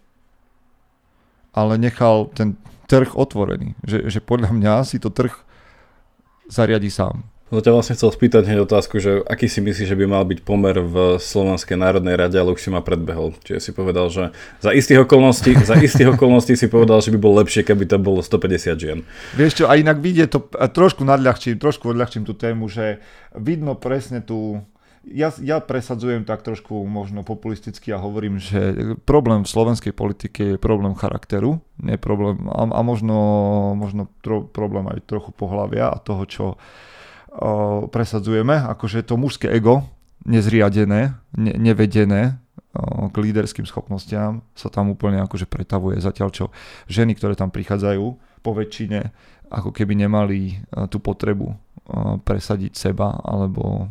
ale nechal ten trh otvorený. Že, že podľa mňa si to trh zariadi sám. No ťa vlastne chcel spýtať hneď otázku, že aký si myslíš, že by mal byť pomer v Slovenskej národnej rade, ale už si ma predbehol. Čiže si povedal, že za istých okolností, za istých okolností si povedal, že by bolo lepšie, keby to bolo 150 žien. Vieš čo, a inak vidie to, trošku nadľahčím, trošku odľahčím tú tému, že vidno presne tú, ja, ja presadzujem tak trošku možno populisticky a hovorím, že problém v slovenskej politike je problém charakteru, nie problém, a, a možno, možno tro, problém aj trochu pohľavia a toho, čo o, presadzujeme, akože to mužské ego, nezriadené, ne, nevedené o, k líderským schopnostiam sa tam úplne akože pretavuje. Zatiaľ čo ženy, ktoré tam prichádzajú, po väčšine ako keby nemali tú potrebu presadiť seba alebo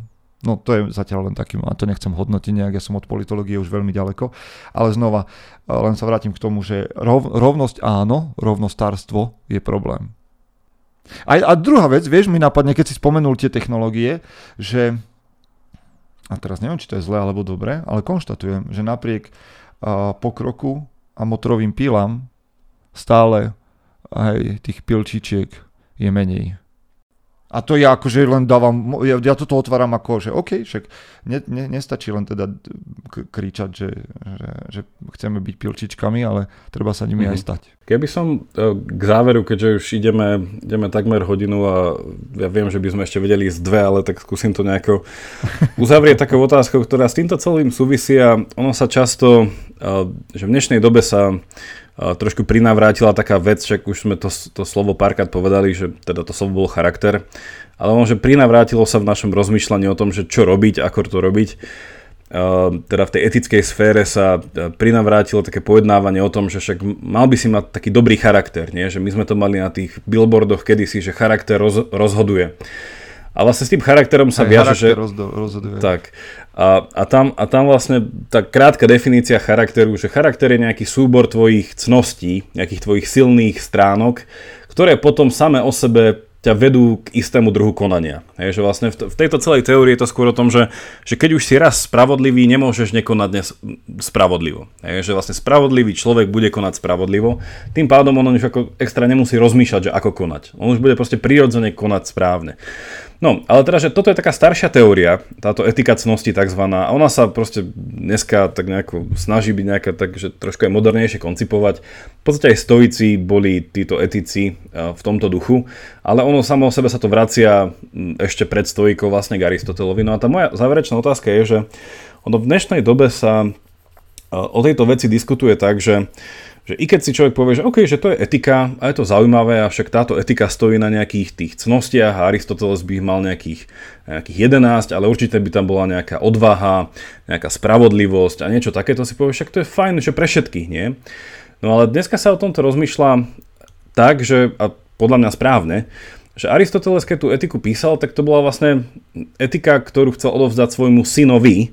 No to je zatiaľ len takým, a to nechcem hodnotiť nejak, ja som od politológie už veľmi ďaleko, ale znova, e, len sa vrátim k tomu, že rov, rovnosť áno, rovnostárstvo je problém. A, a druhá vec, vieš, mi napadne, keď si spomenul tie technológie, že, a teraz neviem, či to je zlé alebo dobre, ale konštatujem, že napriek a, pokroku a motorovým pílam stále aj tých pilčičiek je menej. A to ja akože len dávam, ja, ja toto otváram ako, že OK, však ne, ne, nestačí len teda kričať, že, že, že chceme byť pilčičkami, ale treba sa nimi mm-hmm. aj mhm. stať. Keby som e, k záveru, keďže už ideme, ideme takmer hodinu a ja viem, že by sme ešte vedeli ísť dve, ale tak skúsim to nejako [laughs] uzavrieť takou otázkou, ktorá s týmto celým súvisí a ono sa často, e, že v dnešnej dobe sa trošku prinavrátila taká vec, však už sme to, to slovo párkrát povedali, že teda to slovo bolo charakter, ale on, že prinavrátilo sa v našom rozmýšľaní o tom, že čo robiť, ako to robiť. Teda v tej etickej sfére sa prinavrátilo také pojednávanie o tom, že však mal by si mať taký dobrý charakter, nie? že my sme to mali na tých billboardoch kedysi, že charakter roz, rozhoduje. A vlastne s tým charakterom sa viaže, že... Rozdo, rozhoduje. Tak. A, a, tam, a tam vlastne tá krátka definícia charakteru, že charakter je nejaký súbor tvojich cností, nejakých tvojich silných stránok, ktoré potom same o sebe ťa vedú k istému druhu konania. Hej, že vlastne v, v tejto celej teórii je to skôr o tom, že, že keď už si raz spravodlivý, nemôžeš nekonať dnes spravodlivo. Hej, že vlastne spravodlivý človek bude konať spravodlivo, tým pádom on už ako extra nemusí rozmýšľať, že ako konať. On už bude proste prirodzene konať správne. No, ale teda, že toto je taká staršia teória, táto etika cnosti takzvaná, a ona sa proste dneska tak nejako snaží byť nejaká tak, trošku aj modernejšie koncipovať. V podstate aj stoici boli títo etici v tomto duchu, ale ono samo o sebe sa to vracia ešte pred stoikou vlastne k Aristotelovi. No a tá moja záverečná otázka je, že ono v dnešnej dobe sa o tejto veci diskutuje tak, že že i keď si človek povie, že OK, že to je etika a je to zaujímavé, avšak táto etika stojí na nejakých tých cnostiach a Aristoteles by mal nejakých, nejakých 11, ale určite by tam bola nejaká odvaha, nejaká spravodlivosť a niečo takéto si povie, však to je fajn, že pre všetkých, nie? No ale dneska sa o tomto rozmýšľa tak, že, a podľa mňa správne, že Aristoteles, keď tú etiku písal, tak to bola vlastne etika, ktorú chcel odovzdať svojmu synovi,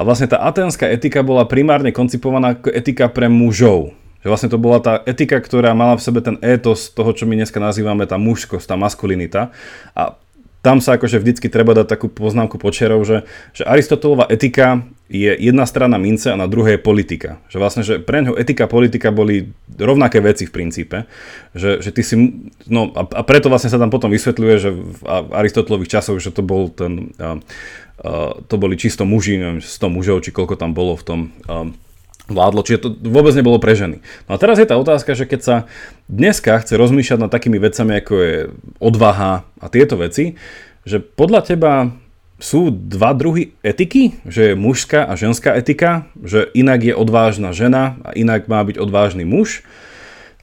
a vlastne tá aténska etika bola primárne koncipovaná ako etika pre mužov. Že vlastne to bola tá etika, ktorá mala v sebe ten étos toho, čo my dneska nazývame tá mužskosť, tá maskulinita. A tam sa akože vždycky treba dať takú poznámku počiarov, že, že Aristotelová etika je jedna strana mince a na druhej je politika. Že vlastne, že pre ňo etika a politika boli rovnaké veci v princípe. Že, že ty si, no a, a preto vlastne sa tam potom vysvetľuje, že v Aristotelových časoch, že to bol ten, a, a, to boli čisto muži, neviem, 100 mužov, či koľko tam bolo v tom a, vládlo, čiže to vôbec nebolo pre ženy. No a teraz je tá otázka, že keď sa dneska chce rozmýšľať nad takými vecami, ako je odvaha a tieto veci, že podľa teba sú dva druhy etiky, že je mužská a ženská etika, že inak je odvážna žena a inak má byť odvážny muž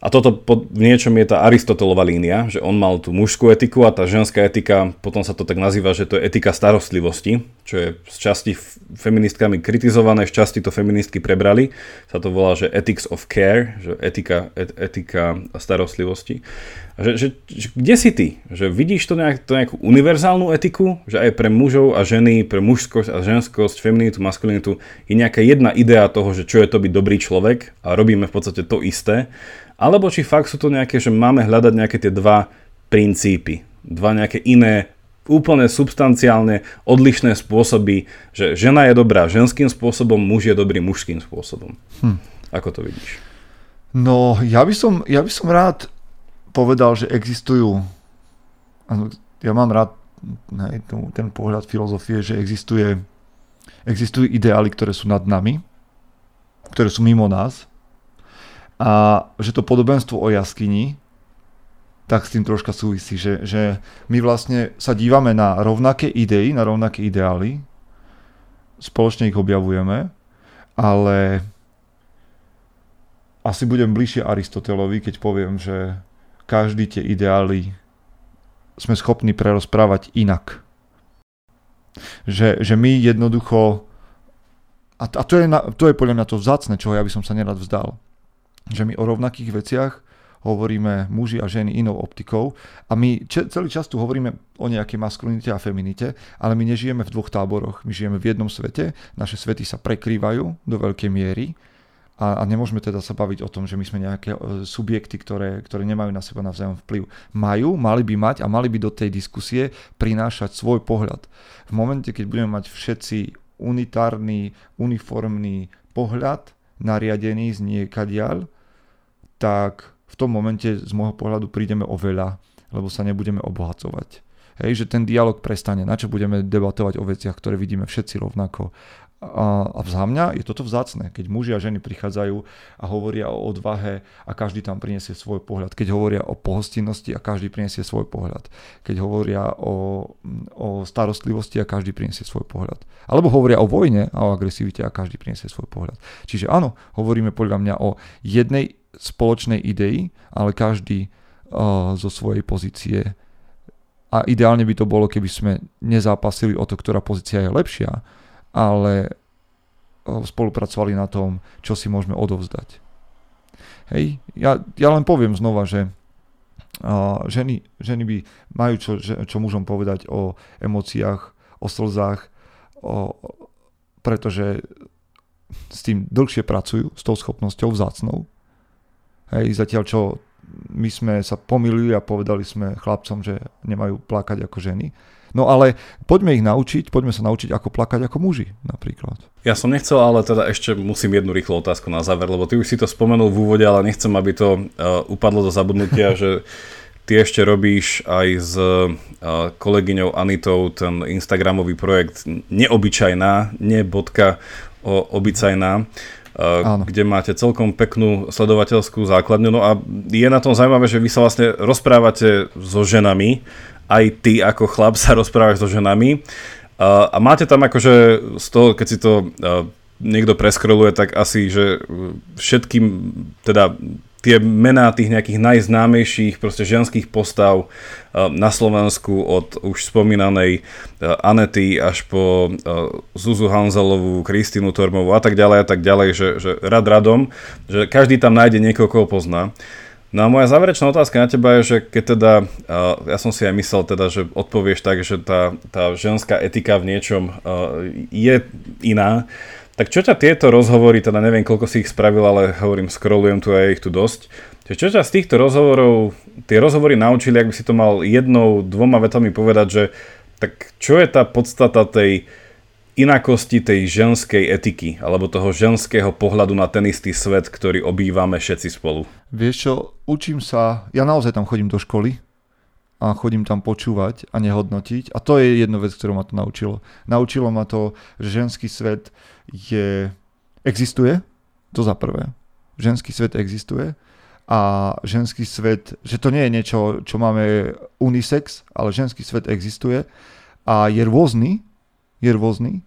a toto pod, v niečom je tá Aristotelová línia, že on mal tú mužskú etiku a tá ženská etika, potom sa to tak nazýva, že to je etika starostlivosti, čo je z časti feministkami kritizované, z časti to feministky prebrali. Sa to volá, že ethics of care, že etika, et, etika starostlivosti. Že, že, že, kde si ty? Že vidíš to, nejak, to nejakú univerzálnu etiku, že aj pre mužov a ženy, pre mužskosť a ženskosť, feminitu, maskulinitu je nejaká jedna idea toho, že čo je to byť dobrý človek a robíme v podstate to isté alebo či fakt sú to nejaké, že máme hľadať nejaké tie dva princípy, dva nejaké iné úplne substanciálne odlišné spôsoby, že žena je dobrá ženským spôsobom, muž je dobrý mužským spôsobom. Hm. Ako to vidíš? No, ja by som, ja by som rád povedal, že existujú, ja mám rád hej, ten pohľad filozofie, že existuje, existujú ideály, ktoré sú nad nami, ktoré sú mimo nás a že to podobenstvo o jaskyni tak s tým troška súvisí, že, že my vlastne sa dívame na rovnaké idei, na rovnaké ideály, spoločne ich objavujeme, ale asi budem bližšie Aristotelovi, keď poviem, že každý tie ideály sme schopní prerozprávať inak. Že, že my jednoducho, a, a to, je na, to je podľa mňa to vzácne, čoho ja by som sa nerad vzdal že my o rovnakých veciach hovoríme muži a ženy inou optikou a my celý čas tu hovoríme o nejakej maskulinite a feminite, ale my nežijeme v dvoch táboroch, my žijeme v jednom svete, naše svety sa prekrývajú do veľkej miery a, a nemôžeme teda sa baviť o tom, že my sme nejaké e, subjekty, ktoré, ktoré nemajú na seba navzájom vplyv. Majú, mali by mať a mali by do tej diskusie prinášať svoj pohľad. V momente, keď budeme mať všetci unitárny, uniformný pohľad, nariadený z niekadiaľ, tak v tom momente z môjho pohľadu prídeme o veľa, lebo sa nebudeme obohacovať. Hej, že ten dialog prestane, na čo budeme debatovať o veciach, ktoré vidíme všetci rovnako A, a za mňa je toto vzácne, keď muži a ženy prichádzajú a hovoria o odvahe a každý tam priniesie svoj pohľad. Keď hovoria o pohostinnosti a každý priniesie svoj pohľad. Keď hovoria o, o starostlivosti a každý priniesie svoj pohľad. Alebo hovoria o vojne a o agresivite a každý priniesie svoj pohľad. Čiže áno, hovoríme podľa mňa o jednej spoločnej idei, ale každý uh, zo svojej pozície a ideálne by to bolo, keby sme nezápasili o to, ktorá pozícia je lepšia, ale spolupracovali na tom, čo si môžeme odovzdať. Hej, ja, ja len poviem znova, že uh, ženy, ženy by majú čo, čo mužom povedať o emóciách, o slzách, o, pretože s tým dlhšie pracujú, s tou schopnosťou vzácnou. Hej, zatiaľ čo my sme sa pomýlili a povedali sme chlapcom, že nemajú plakať ako ženy. No ale poďme ich naučiť, poďme sa naučiť, ako plakať ako muži napríklad. Ja som nechcel, ale teda ešte musím jednu rýchlu otázku na záver, lebo ty už si to spomenul v úvode, ale nechcem, aby to uh, upadlo do zabudnutia, že ty ešte robíš aj s uh, kolegyňou Anitou ten Instagramový projekt Neobyčajná, nie bodka o obyčajná, uh, kde máte celkom peknú sledovateľskú základňu. No a je na tom zaujímavé, že vy sa vlastne rozprávate so ženami aj ty ako chlap sa rozprávaš so ženami. A máte tam akože z toho, keď si to niekto preskroluje, tak asi, že všetkým, teda tie mená tých nejakých najznámejších proste ženských postav uh, na Slovensku od už spomínanej uh, Anety až po uh, Zuzu Hanzelovú, Kristínu Tormovú a tak ďalej a tak ďalej, že, že rad radom, že každý tam nájde niekoho, koho pozná. No a moja záverečná otázka na teba je, že keď teda, ja som si aj myslel teda, že odpovieš tak, že tá, tá ženská etika v niečom je iná, tak čo ťa tieto rozhovory, teda neviem koľko si ich spravil, ale hovorím, scrollujem tu a je ich tu dosť, čo ťa z týchto rozhovorov, tie rozhovory naučili, ak by si to mal jednou, dvoma vetami povedať, že tak čo je tá podstata tej, inakosti tej ženskej etiky, alebo toho ženského pohľadu na ten istý svet, ktorý obývame všetci spolu? Vieš čo, učím sa, ja naozaj tam chodím do školy a chodím tam počúvať a nehodnotiť a to je jedna vec, ktorú ma to naučilo. Naučilo ma to, že ženský svet je, existuje, to za prvé. Ženský svet existuje a ženský svet, že to nie je niečo, čo máme unisex, ale ženský svet existuje a je rôzny, je rôzny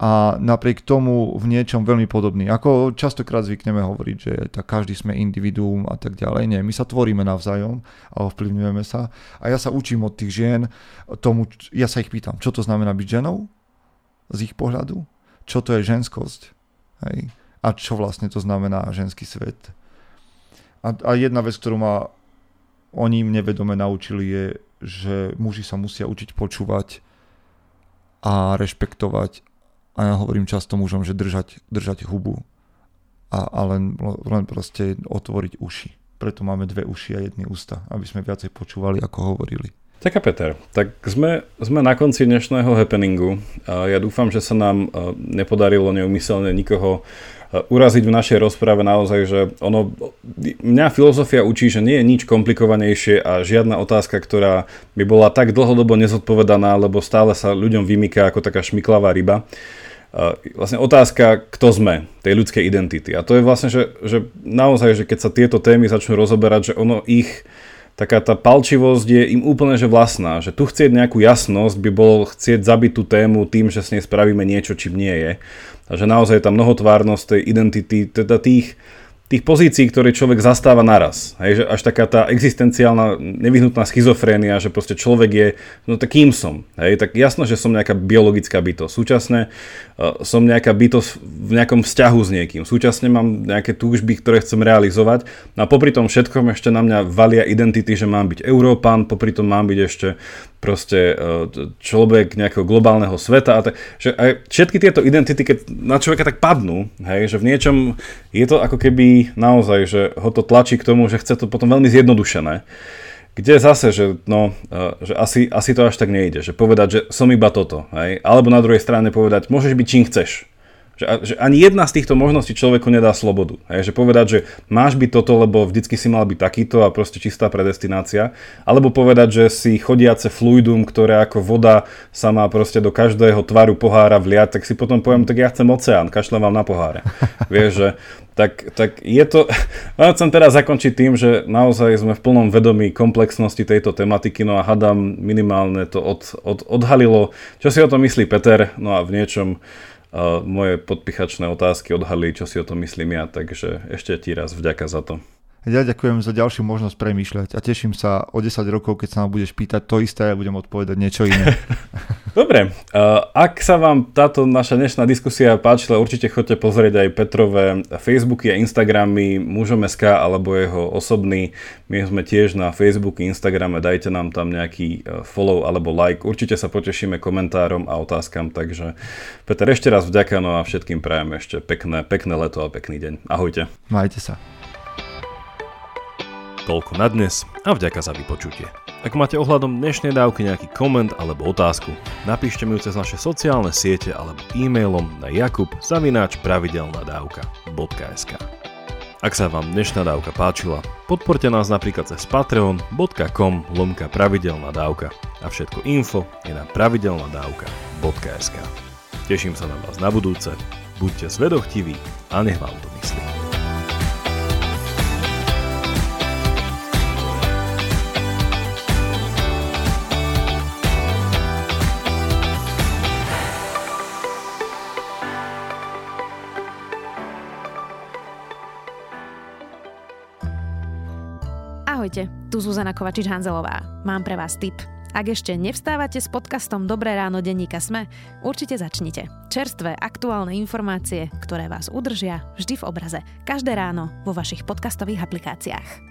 a napriek tomu v niečom veľmi podobný. Ako častokrát zvykneme hovoriť, že tak každý sme individuum a tak ďalej. Nie, my sa tvoríme navzájom a ovplyvňujeme sa. A ja sa učím od tých žien tomu, ja sa ich pýtam, čo to znamená byť ženou z ich pohľadu, čo to je ženskosť hej? a čo vlastne to znamená ženský svet. A, a jedna vec, ktorú ma oni nevedome naučili je, že muži sa musia učiť počúvať a rešpektovať a ja hovorím často mužom, že držať, držať hubu a, a len, len proste otvoriť uši. Preto máme dve uši a jedny ústa, aby sme viacej počúvali, ako hovorili. Tak a Peter, tak sme, sme na konci dnešného happeningu. Ja dúfam, že sa nám nepodarilo neumyselne nikoho uraziť v našej rozprave naozaj, že ono, mňa filozofia učí, že nie je nič komplikovanejšie a žiadna otázka, ktorá by bola tak dlhodobo nezodpovedaná, lebo stále sa ľuďom vymyká ako taká šmiklavá ryba vlastne otázka, kto sme, tej ľudskej identity. A to je vlastne, že, že naozaj, že keď sa tieto témy začnú rozoberať, že ono ich, taká tá palčivosť je im úplne že vlastná. Že tu chcieť nejakú jasnosť by bolo chcieť zabiť tú tému tým, že s nej spravíme niečo, čím nie je. A že naozaj tá mnohotvárnosť tej identity, teda tých, tých pozícií, ktoré človek zastáva naraz. Hej, že až taká tá existenciálna, nevyhnutná schizofrénia, že proste človek je, no tak kým som? Hej, tak jasno, že som nejaká biologická bytosť. Súčasne uh, som nejaká bytosť v nejakom vzťahu s niekým. Súčasne mám nejaké túžby, ktoré chcem realizovať. No a popri tom všetkom ešte na mňa valia identity, že mám byť Európan, popri tom mám byť ešte proste e, človek nejakého globálneho sveta a tak, že aj všetky tieto identity, keď na človeka tak padnú, hej, že v niečom je to ako keby naozaj, že ho to tlačí k tomu, že chce to potom veľmi zjednodušené. Kde zase, že, no, e, že asi, asi to až tak nejde, že povedať, že som iba toto, hej, alebo na druhej strane povedať, môžeš byť čím chceš, Že, že ani jedna z týchto možností človeku nedá slobodu. Hej, že povedať, že máš byť toto, lebo vždycky si mal byť takýto a proste čistá predestinácia. Alebo povedať, že si chodiace fluidum, ktoré ako voda sa má proste do každého tvaru pohára vliať, tak si potom poviem, tak ja chcem oceán, kašlem vám na poháre. [laughs] Vieš, že tak, tak je to... [laughs] No, chcem teraz zakončiť tým, že naozaj sme v plnom vedomí komplexnosti tejto tematiky, no a hadám minimálne to od, od, odhalilo. Čo si o tom myslí Peter? No a v niečom moje podpichačné otázky odhalili, čo si o tom myslím ja, takže ešte ti raz vďaka za to. Ja ďakujem za ďalšiu možnosť premýšľať a teším sa o 10 rokov, keď sa ma budeš pýtať to isté a ja budem odpovedať niečo iné. [laughs] Dobre, ak sa vám táto naša dnešná diskusia páčila, určite chodte pozrieť aj Petrové Facebooky a Instagramy mužom.sk alebo jeho osobný. My sme tiež na Facebooku, Instagrame, dajte nám tam nejaký e, follow alebo like. Určite sa potešíme komentárom a otázkam, takže Peter, ešte raz vďaka, no a všetkým prajem ešte pekné, pekné leto a pekný deň. Ahojte. Majte sa. Toľko na dnes a vďaka za vypočutie. Ak máte ohľadom dnešnej dávky nejaký koment alebo otázku, napíšte mi ju cez naše sociálne siete alebo e-mailom na jakub zavináč pravidelnadavka.sk Ak sa vám dnešná dávka páčila, podporte nás napríklad cez patreon.com lomka pravidelná dávka a všetko info je na pravidelnadavka.sk Teším sa na vás na budúce, buďte zvedochtiví a nech vám to myslí. Ahojte, tu Zuzana Kovačič-Hanzelová. Mám pre vás tip. Ak ešte nevstávate s podcastom Dobré ráno denníka Sme, určite začnite. Čerstvé, aktuálne informácie, ktoré vás udržia vždy v obraze. Každé ráno vo vašich podcastových aplikáciách.